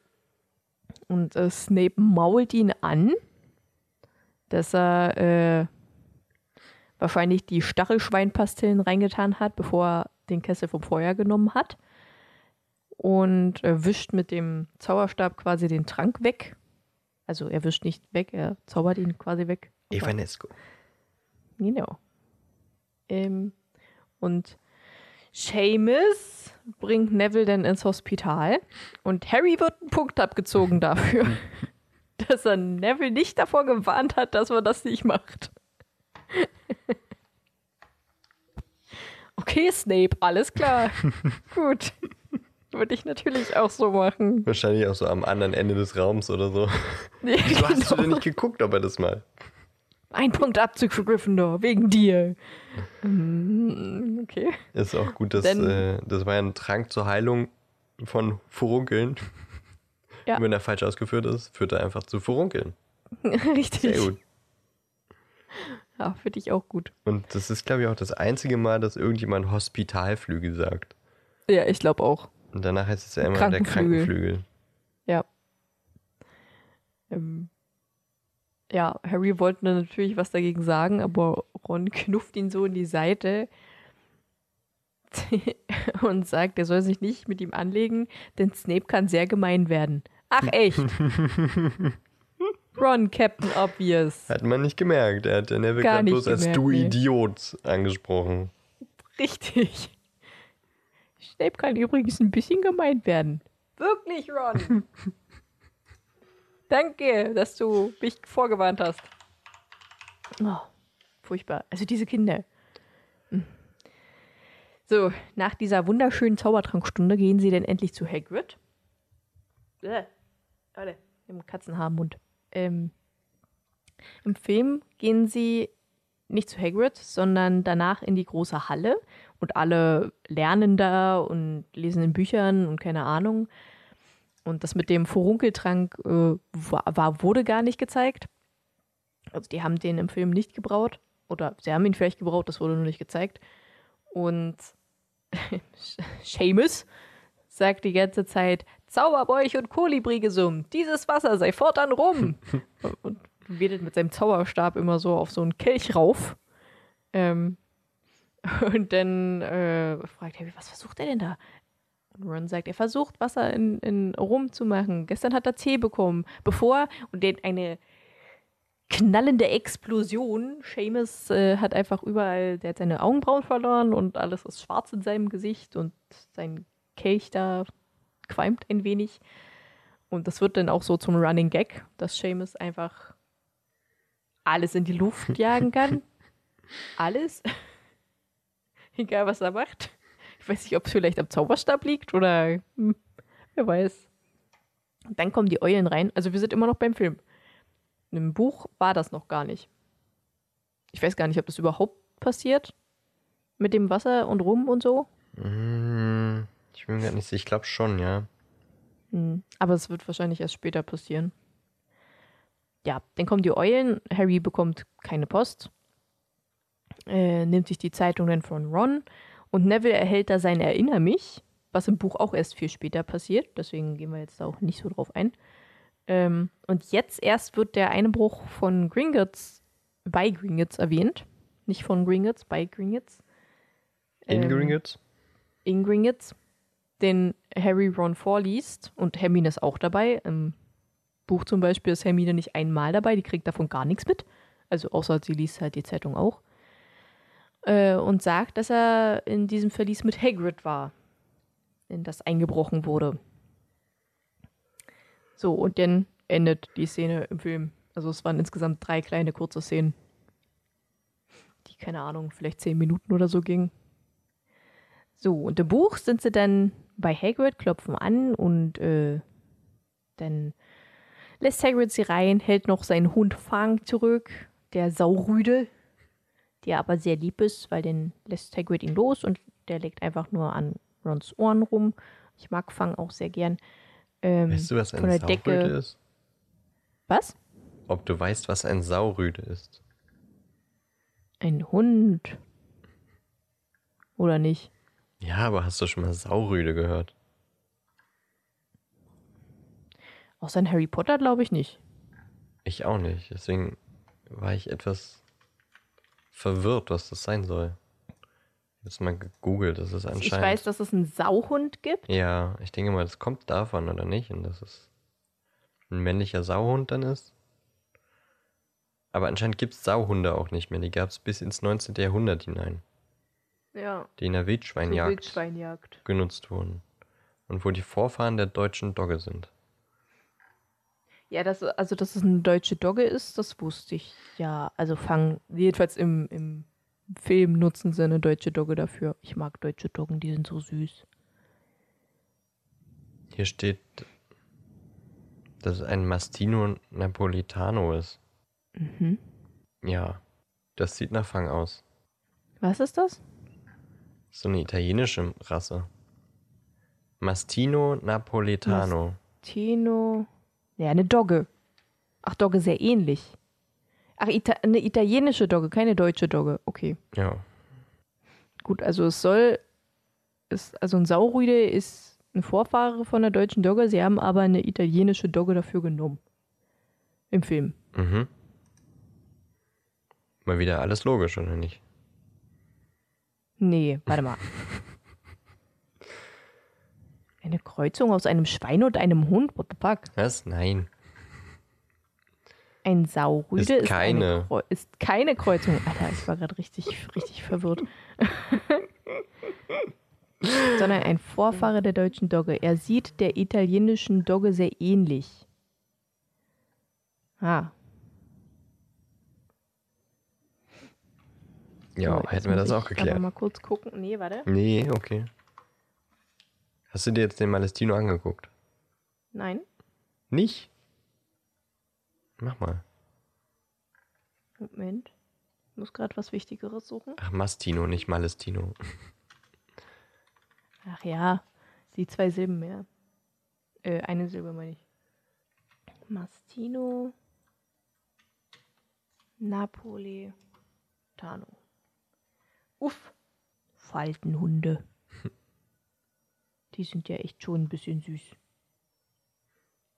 Und äh, Snape mault ihn an, dass er äh, wahrscheinlich die Stachelschweinpastillen reingetan hat, bevor er den Kessel vom Feuer genommen hat. Und äh, wischt mit dem Zauberstab quasi den Trank weg. Also er wischt nicht weg, er zaubert ihn quasi weg. Evanesco. Genau. Ähm, und Seamus bringt Neville dann ins Hospital und Harry wird ein Punkt abgezogen dafür, dass er Neville nicht davor gewarnt hat, dass man das nicht macht. Okay, Snape, alles klar. Gut. Würde ich natürlich auch so machen. Wahrscheinlich auch so am anderen Ende des Raums oder so. Ja, Wieso hast du genau. denn nicht geguckt, ob er das mal? Ein Punkt Abzug für Gryffindor, wegen dir. Mm, Okay. Ist auch gut, dass äh, das war ja ein Trank zur Heilung von Furunkeln. Ja. Und wenn er falsch ausgeführt ist, führt er einfach zu Furunkeln. Richtig. Sehr gut. Ja, finde ich auch gut. Und das ist, glaube ich, auch das einzige Mal, dass irgendjemand Hospitalflügel sagt. Ja, ich glaube auch. Und danach heißt es ja immer der Krankenflügel. Krankenflügel. Ja. Ähm, ja, Harry wollte dann natürlich was dagegen sagen, aber Ron knufft ihn so in die Seite und sagt, er soll sich nicht mit ihm anlegen, denn Snape kann sehr gemein werden. Ach echt? Ron, Captain Obvious. Hat man nicht gemerkt. Er hat Neville gerade nicht bloß als gemerkt, du nee. Idiot angesprochen. Richtig. Snape kann übrigens ein bisschen gemeint werden. Wirklich, Ron. Danke, dass du mich vorgewarnt hast. Oh, furchtbar. Also diese Kinder. Hm. So, nach dieser wunderschönen Zaubertrankstunde gehen sie dann endlich zu Hagrid. Äh, Leute, im Katzenhaarmund. Ähm, Im Film gehen sie nicht zu Hagrid, sondern danach in die große Halle und alle lernen da und lesen in Büchern und keine Ahnung. Und das mit dem Furunkeltrank äh, war, war, wurde gar nicht gezeigt. Also die haben den im Film nicht gebraut. Oder sie haben ihn vielleicht gebraut, das wurde nur nicht gezeigt. Und Seamus sagt die ganze Zeit, Zauberbäuch und Kolibri-Gesumm, dieses Wasser sei fortan rum. und wedelt mit seinem Zauberstab immer so auf so einen Kelch rauf. Ähm, und dann äh, fragt er, was versucht er denn da? Und Ron sagt, er versucht Wasser in, in Rum zu machen. Gestern hat er Tee bekommen. Bevor, und den eine knallende Explosion. Seamus äh, hat einfach überall, der hat seine Augenbrauen verloren und alles ist schwarz in seinem Gesicht und sein Kelch da qualmt ein wenig. Und das wird dann auch so zum Running Gag, dass Seamus einfach alles in die Luft jagen kann. alles. Egal, was er macht. Ich weiß nicht, ob es vielleicht am Zauberstab liegt oder hm, wer weiß. Dann kommen die Eulen rein. Also wir sind immer noch beim Film. Im Buch war das noch gar nicht. Ich weiß gar nicht, ob das überhaupt passiert. Mit dem Wasser und Rum und so. Mm, Ich bin mir gar nicht sicher. Ich glaube schon, ja. Hm. Aber es wird wahrscheinlich erst später passieren. Ja, dann kommen die Eulen. Harry bekommt keine Post. Äh, nimmt sich die Zeitung dann von Ron. Und Neville erhält da sein Erinner mich, was im Buch auch erst viel später passiert. Deswegen gehen wir jetzt da auch nicht so drauf ein. Ähm, und jetzt erst wird der Einbruch von Gringotts bei Gringotts erwähnt. Nicht von Gringotts, bei Gringotts. In Ähm, Gringotts? in Gringotts, den Harry Ron vorliest und Hermine ist auch dabei. Im Buch zum Beispiel ist Hermine nicht einmal dabei, die kriegt davon gar nichts mit. Also außer sie liest halt die Zeitung auch. Äh, und sagt, dass er in diesem Verlies mit Hagrid war, in das eingebrochen wurde. So, und dann endet die Szene im Film. Also es waren insgesamt drei kleine kurze Szenen, die, keine Ahnung, vielleicht zehn Minuten oder so gingen. So, und im Buch sind sie dann bei Hagrid, klopfen an und äh, dann lässt Hagrid sie rein, hält noch seinen Hund Fang zurück, der Saurüde, der aber sehr lieb ist, weil dann lässt Hagrid ihn los und der legt einfach nur an Rons Ohren rum. Ich mag Fang auch sehr gern. Ähm, Weißt du, was von ein der Saurüde Decke. ist? Was? Ob du weißt, was ein Saurüde ist? Ein Hund. Oder nicht? Ja, aber hast du schon mal Saurüde gehört? Außer in Harry Potter glaube ich nicht. Ich auch nicht. Deswegen war ich etwas verwirrt, was das sein soll. Jetzt mal gegoogelt, das ist anscheinend. Ich weiß, dass es einen Sauhund gibt. Ja, ich denke mal, das kommt davon, oder nicht? Und dass es ein männlicher Sauhund dann ist. Aber anscheinend gibt es Sauhunde auch nicht mehr. Die gab es bis ins 19. Jahrhundert hinein, Ja. die in der Wildschweinjagd Wildschweinjagd. genutzt wurden. Und wo die Vorfahren der deutschen Dogge sind. Ja, das, also dass es eine deutsche Dogge ist, das wusste ich. Ja, also Fang, jedenfalls im, im Film nutzen sie eine deutsche Dogge dafür. Ich mag deutsche Doggen, die sind so süß. Hier steht, dass es ein Mastino Napolitano ist. Mhm. Ja, das sieht nach Fang aus. Was ist das? So eine italienische Rasse. Mastino Napoletano. Tino. Ja, eine Dogge. Ach, Dogge sehr ähnlich. Ach, Ita eine italienische Dogge, keine deutsche Dogge. Okay. Ja. Gut, also es soll. Ist, also ein Saurüde ist ein Vorfahre von der deutschen Dogge. Sie haben aber eine italienische Dogge dafür genommen. Im Film. Mhm. Mal wieder alles logisch, oder nicht? Nee, warte mal. Eine Kreuzung aus einem Schwein und einem Hund? What the fuck? Was? Nein. Ein Saurüde Ist ist, keine. Eine, ist keine Kreuzung. Alter, ich war gerade richtig, richtig verwirrt. Sondern ein Vorfahre der deutschen Dogge. Er sieht der italienischen Dogge sehr ähnlich. Ah, Ja, so, hätten wir das auch geklärt. mal kurz gucken. Nee, warte. Nee, okay. Hast du dir jetzt den Malestino angeguckt? Nein. Nicht? Mach mal. Moment. Ich muss gerade was Wichtigeres suchen. Ach, Mastino, nicht Malestino. Ach ja, die zwei Silben mehr. Äh, eine Silbe meine ich. Mastino. Napoletano. Uff. Faltenhunde. Die sind ja echt schon ein bisschen süß.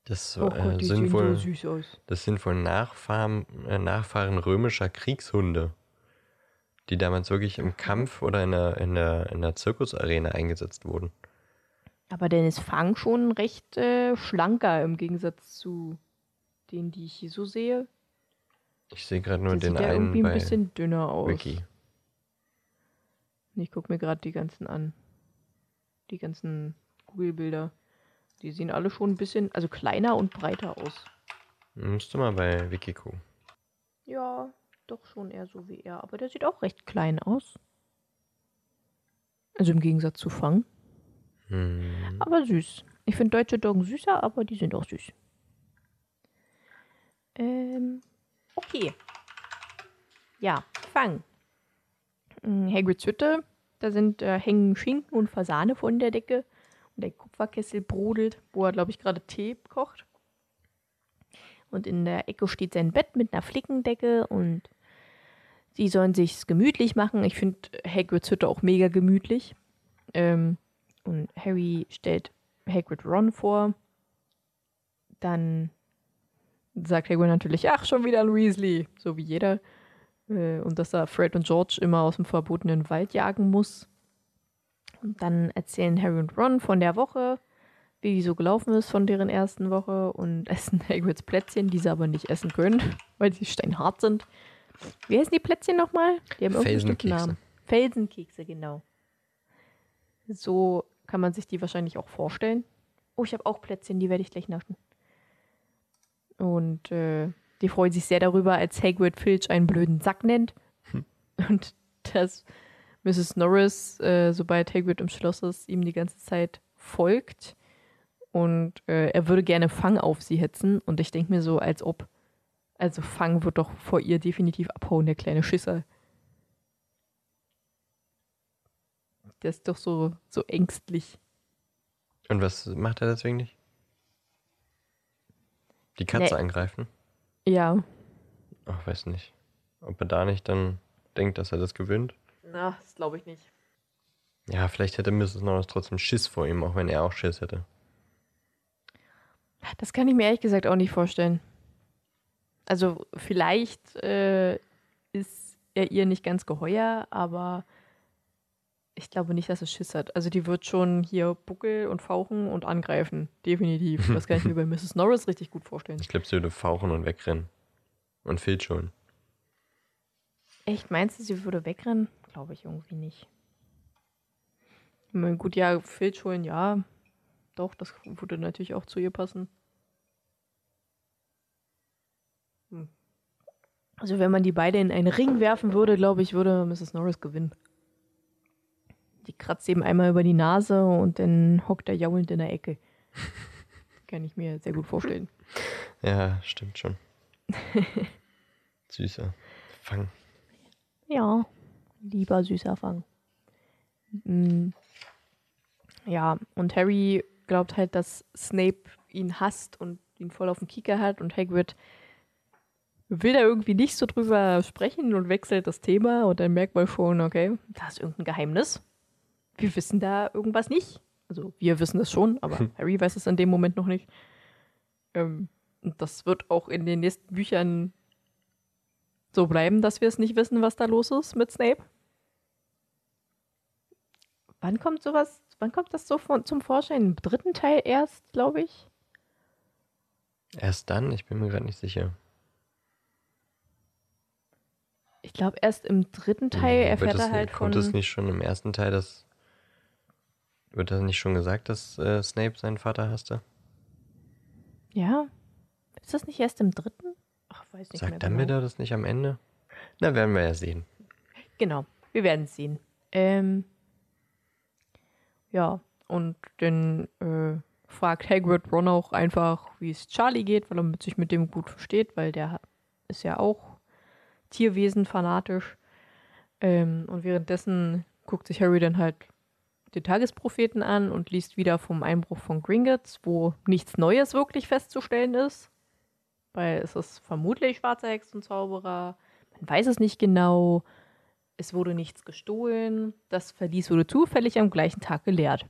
Das, Oh äh, Gott, die sind wohl, so das sind wohl Nachfahren, äh, Nachfahren römischer Kriegshunde, die damals wirklich im Kampf oder in der, in der, in der Zirkusarena eingesetzt wurden. Aber dann ist Fang schon recht äh, schlanker im Gegensatz zu denen, die ich hier so sehe. Ich sehe gerade nur Der den sieht ja einen irgendwie ein bisschen dünner aus. Wiki. Ich gucke mir gerade die ganzen an. Die ganzen Google-Bilder. Die sehen alle schon ein bisschen, also kleiner und breiter aus. Musst du mal bei Wiki gucken. Ja, doch schon eher so wie er. Aber der sieht auch recht klein aus. Also im Gegensatz zu Fang. Hm. Aber süß. Ich finde deutsche Doggen süßer, aber die sind auch süß. Ähm, okay. Ja, Fang. Hm, Hagrids Hütte. Da sind, äh, hängen Schinken und Fasane von der Decke. Und der Kupferkessel brodelt, wo er, glaube ich, gerade Tee kocht. Und in der Ecke steht sein Bett mit einer Flickendecke und sie sollen sich's gemütlich machen. Ich finde Hagrids Hütte auch mega gemütlich. Ähm, und Harry stellt Hagrid Ron vor. Dann sagt Hagrid natürlich, ach, schon wieder ein Weasley, so wie jeder. Äh, und dass er Fred und George immer aus dem verbotenen Wald jagen muss. Und dann erzählen Harry und Ron von der Woche, wie die so gelaufen ist von deren ersten Woche und essen Hagrids Plätzchen, die sie aber nicht essen können, weil sie steinhart sind. Wie heißen die Plätzchen nochmal? Die haben Felsenkekse. Namen. Felsenkekse, genau. So kann man sich die wahrscheinlich auch vorstellen. Oh, ich habe auch Plätzchen, die werde ich gleich naschen. Und äh, die freuen sich sehr darüber, als Hagrid Filch einen blöden Sack nennt. Und dass Mrs. Norris, äh, sobald Hagrid im Schloss ist, ihm die ganze Zeit folgt. Und äh, er würde gerne Fang auf sie hetzen. Und ich denke mir so, als ob. Also Fang wird doch vor ihr definitiv abhauen, der kleine Schisser. Der ist doch so, so ängstlich. Und was macht er deswegen nicht? Die Katze Nee. angreifen? Ja. Ach, weiß nicht. Ob er da nicht dann denkt, dass er das gewinnt? Na, das glaube ich nicht. Ja, vielleicht hätte Mrs. Norris trotzdem Schiss vor ihm, auch wenn er auch Schiss hätte. Das kann ich mir ehrlich gesagt auch nicht vorstellen. Also vielleicht äh, ist er ihr nicht ganz geheuer, aber ich glaube nicht, dass er Schiss hat. Also die wird schon hier buckel und fauchen und angreifen. Definitiv. Das kann ich mir bei Mrs. Norris richtig gut vorstellen. Ich glaube, sie würde fauchen und wegrennen. Und Filch schon. Echt, meinst du, sie würde wegrennen? Glaube ich irgendwie nicht. Ich meine, gut, ja, Filch holen, ja. Doch, das würde natürlich auch zu ihr passen. Hm. Also, wenn man die beide in einen Ring werfen würde, glaube ich, würde Mrs. Norris gewinnen. Die kratzt eben einmal über die Nase und dann hockt er jaulend in der Ecke. Kann ich mir sehr gut vorstellen. Ja, stimmt schon. Süßer. Fang. Ja, lieber süßer Fang. Mm. Ja, und Harry glaubt halt, dass Snape ihn hasst und ihn voll auf den Kieker hat und Hagrid will da irgendwie nicht so drüber sprechen und wechselt das Thema und dann merkt man schon, okay, da ist irgendein Geheimnis. Wir wissen da irgendwas nicht. Also wir wissen es schon, aber Harry weiß es in dem Moment noch nicht. Ähm, und das wird auch in den nächsten Büchern so bleiben, dass wir es nicht wissen, was da los ist mit Snape. Wann kommt sowas, wann kommt das so von, zum Vorschein? Im dritten Teil erst, glaube ich. Erst dann? Ich bin mir gerade nicht sicher. Ich glaube, erst im dritten Teil erfährt Wird es er halt nicht, von. Kommt es nicht schon im ersten Teil, dass. Wird das nicht schon gesagt, dass äh, Snape seinen Vater hasste? Ja. Ist das nicht erst im dritten? Ach, weiß nicht. Sagt genau. Dumbledore das nicht am Ende? Na, werden wir ja sehen. Genau, wir werden es sehen. Ähm, ja, und dann äh, fragt Hagrid Ron auch einfach, wie es Charlie geht, weil er mit sich mit dem gut versteht, weil der ist ja auch Tierwesen fanatisch. Ähm, und währenddessen guckt sich Harry dann halt den Tagespropheten an und liest wieder vom Einbruch von Gringotts, wo nichts Neues wirklich festzustellen ist. Weil es ist vermutlich schwarzer Hexenzauberer. Man weiß es nicht genau. Es wurde nichts gestohlen. Das Verlies wurde zufällig am gleichen Tag geleert.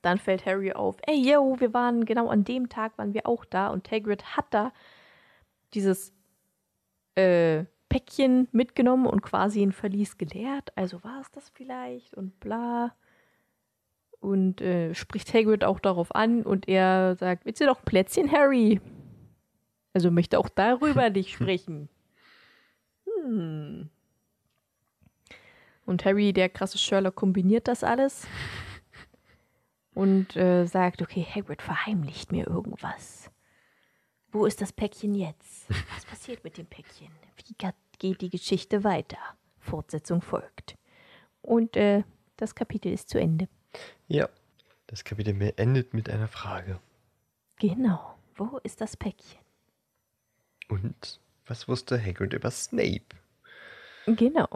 Dann fällt Harry auf, ey, yo, wir waren genau an dem Tag, waren wir auch da und Hagrid hat da dieses äh, Päckchen mitgenommen und quasi ein Verlies geleert. Also war es das vielleicht und bla. Und äh, spricht Hagrid auch darauf an und er sagt, willst du doch Plätzchen, Harry? Also möchte auch darüber nicht sprechen. Hm. Und Harry, der krasse Sherlock, kombiniert das alles und äh, sagt, okay, Hagrid verheimlicht mir irgendwas. Wo ist das Päckchen jetzt? Was passiert mit dem Päckchen? Wie geht die Geschichte weiter? Fortsetzung folgt. Und äh, das Kapitel ist zu Ende. Ja. Das Kapitel endet mit einer Frage. Genau. Wo ist das Päckchen? Und was wusste Hagrid über Snape? Genau.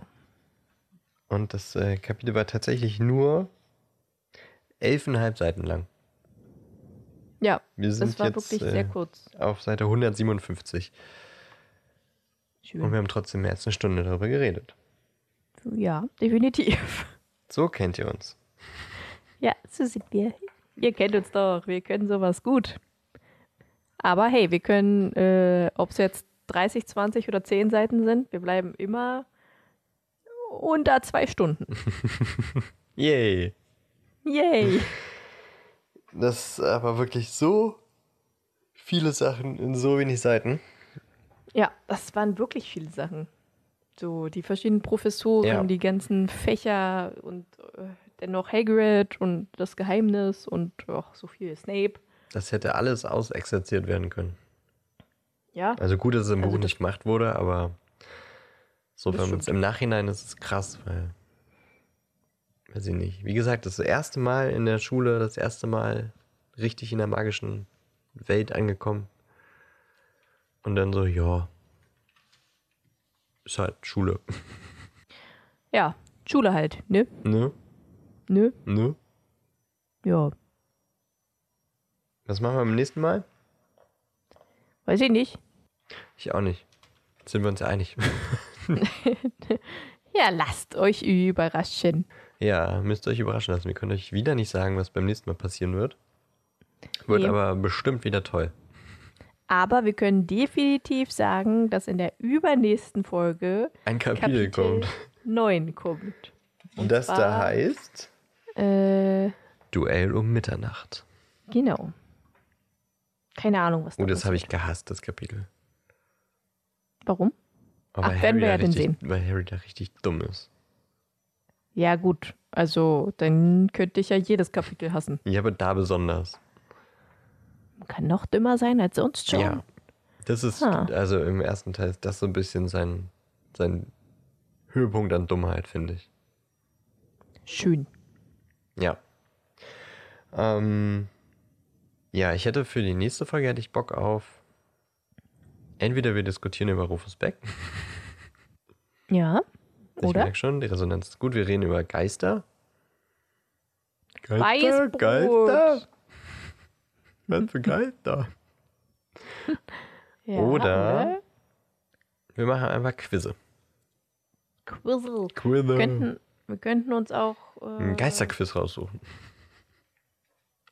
Und das äh, Kapitel war tatsächlich nur elfeinhalb Seiten lang. Ja, Wir sind das war jetzt wirklich äh, sehr kurz. auf Seite 157 Schön. und wir haben trotzdem mehr als eine Stunde darüber geredet. Ja, definitiv. So kennt ihr uns. Ja, so sind wir. Ihr kennt uns doch, wir können sowas gut. Aber hey, wir können, äh, ob es jetzt 30, 20 oder 10 Seiten sind, wir bleiben immer unter zwei Stunden. Yay! Yay! Das ist aber wirklich so viele Sachen in so wenig Seiten. Ja, das waren wirklich viele Sachen. So, die verschiedenen Professoren, Ja. die ganzen Fächer und äh, dennoch Hagrid und das Geheimnis und ach, so viel Snape. Das hätte alles ausexerziert werden können. Ja, Also gut, dass es im Also Buch nicht gemacht wurde, aber so wenn man es im Nachhinein ist es krass, weil weiß ich nicht. Wie gesagt, das erste Mal in der Schule, das erste Mal richtig in der magischen Welt angekommen. Und dann so, ja, ist halt Schule. ja, Schule halt, ne? Ne? Ne? Ne? Ja, Was machen wir beim nächsten Mal? weiß ich nicht. Ich auch nicht. Sind wir uns einig? Ja, lasst euch überraschen. ja, müsst ihr euch überraschen lassen. Wir können euch wieder nicht sagen, was beim nächsten Mal passieren wird. Wird Nee. aber bestimmt wieder toll. Aber wir können definitiv sagen, dass in der übernächsten Folge Ein Kapitel, kommt. 9 kommt. Und das da heißt Äh, Duell um Mitternacht. genau. Keine Ahnung, was Oh, das habe ich gehasst, das Kapitel. Warum? Aber Ach, werden wir da ja richtig, sehen. Weil Harry da richtig dumm ist. Ja, gut. Also, dann könnte ich ja jedes Kapitel hassen. Ja, aber da besonders. Kann noch dümmer sein als sonst schon. Ja. Das ist, Ah. also im ersten Teil ist das so ein bisschen sein, sein Höhepunkt an Dummheit, finde ich. Schön. Ja. Ähm, ja, ich hätte für die nächste Folge hätte ich Bock auf. Entweder wir diskutieren über Rufus Beck. Ja. Ich Oder? merke schon, die Resonanz ist gut. Wir reden über Geister. Weißbrot. Geister. Was für Geister? Ja, Oder- Wir machen einfach Quizze. Quizzle. Quizze. Wir könnten, wir könnten uns auch. Äh, Ein Geisterquiz raussuchen.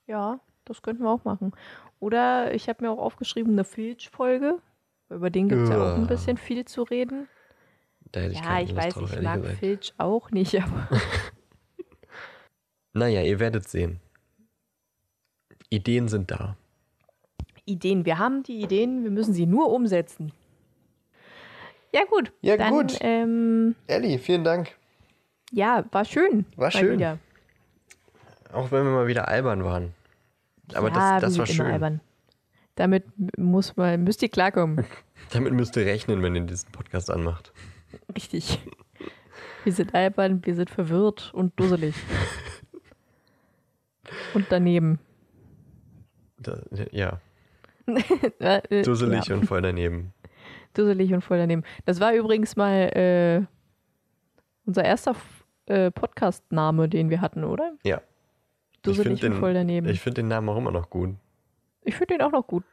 Ja, das könnten wir auch machen. Oder ich habe mir auch aufgeschrieben, eine Filch-Folge. Über den gibt es ja auch ein Ja. bisschen viel zu reden. Da hätte ich Ja, ich weiß, drauf, ich mag gesagt. Filch auch nicht, aber Naja, ihr werdet sehen. Ideen sind da. Ideen. Wir haben die Ideen, wir müssen sie nur umsetzen. Ja, gut. Ja, dann, gut. Ähm, Elli, vielen Dank. Ja, war schön. War schön. Wieder. Auch wenn wir mal wieder albern waren. Aber ja, das, das war schön. albern. Damit muss man, müsst ihr klarkommen. Damit müsst ihr rechnen, wenn ihr diesen Podcast anmacht. Richtig. Wir sind albern, wir sind verwirrt und dusselig. und daneben. Da, ja, Äh, äh, dusselig ja. und voll daneben. Dusselig und voll daneben. Das war übrigens mal äh, unser erster äh, Podcast-Name, den wir hatten, oder? Ja. Dusselig find und voll daneben. Ich finde den Namen auch immer noch gut. Ich finde den auch noch gut.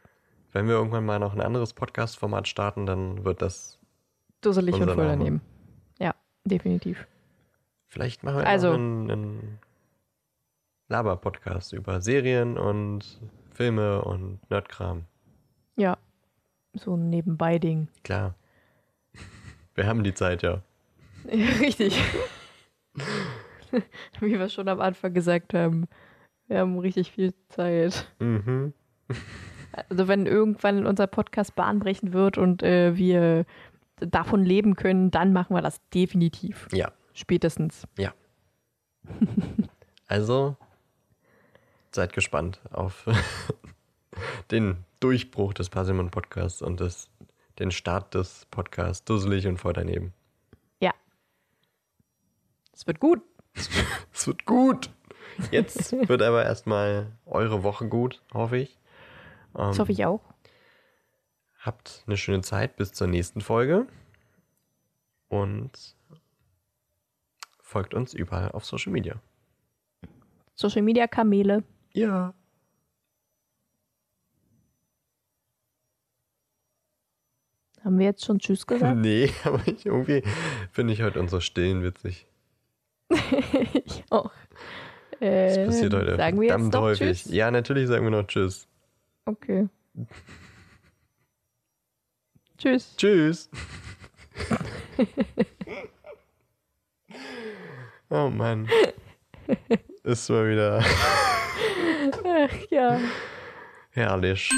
Wenn wir irgendwann mal noch ein anderes Podcast-Format starten, dann wird das. Dusselig und voll Name. daneben. Ja, definitiv. Vielleicht machen wir Also- einen, einen Laber-Podcast über Serien und Filme und Nerdkram. Ja, so ein Nebenbei-Ding. Klar. Wir haben die Zeit. Ja, richtig. Wie wir schon am Anfang gesagt haben, wir haben richtig viel Zeit. Mhm. Also wenn irgendwann unser Podcast bahnbrechend wird und äh, wir davon leben können, dann machen wir das definitiv. Ja. Spätestens. Also, seid gespannt auf den Durchbruch des Parsimon Podcasts und des, den Start des Podcasts Dusselig und voll daneben. Es wird gut. Es wird gut. Jetzt wird aber erstmal eure Woche gut, hoffe ich. Ähm, Das hoffe ich auch. Habt eine schöne Zeit bis zur nächsten Folge und folgt uns überall auf Social Media. Social Media Kamele. Ja. Haben wir jetzt schon Tschüss gesagt? Nee, aber ich, irgendwie finde ich heute unsere Stillen witzig. ich auch. Äh, Das passiert heute sagen wir jetzt doch häufig. Tschüss? Ja, natürlich sagen wir noch Tschüss. Okay. Tschüss. Tschüss. oh Mann. Ist mal wieder Ach ja. herrlich.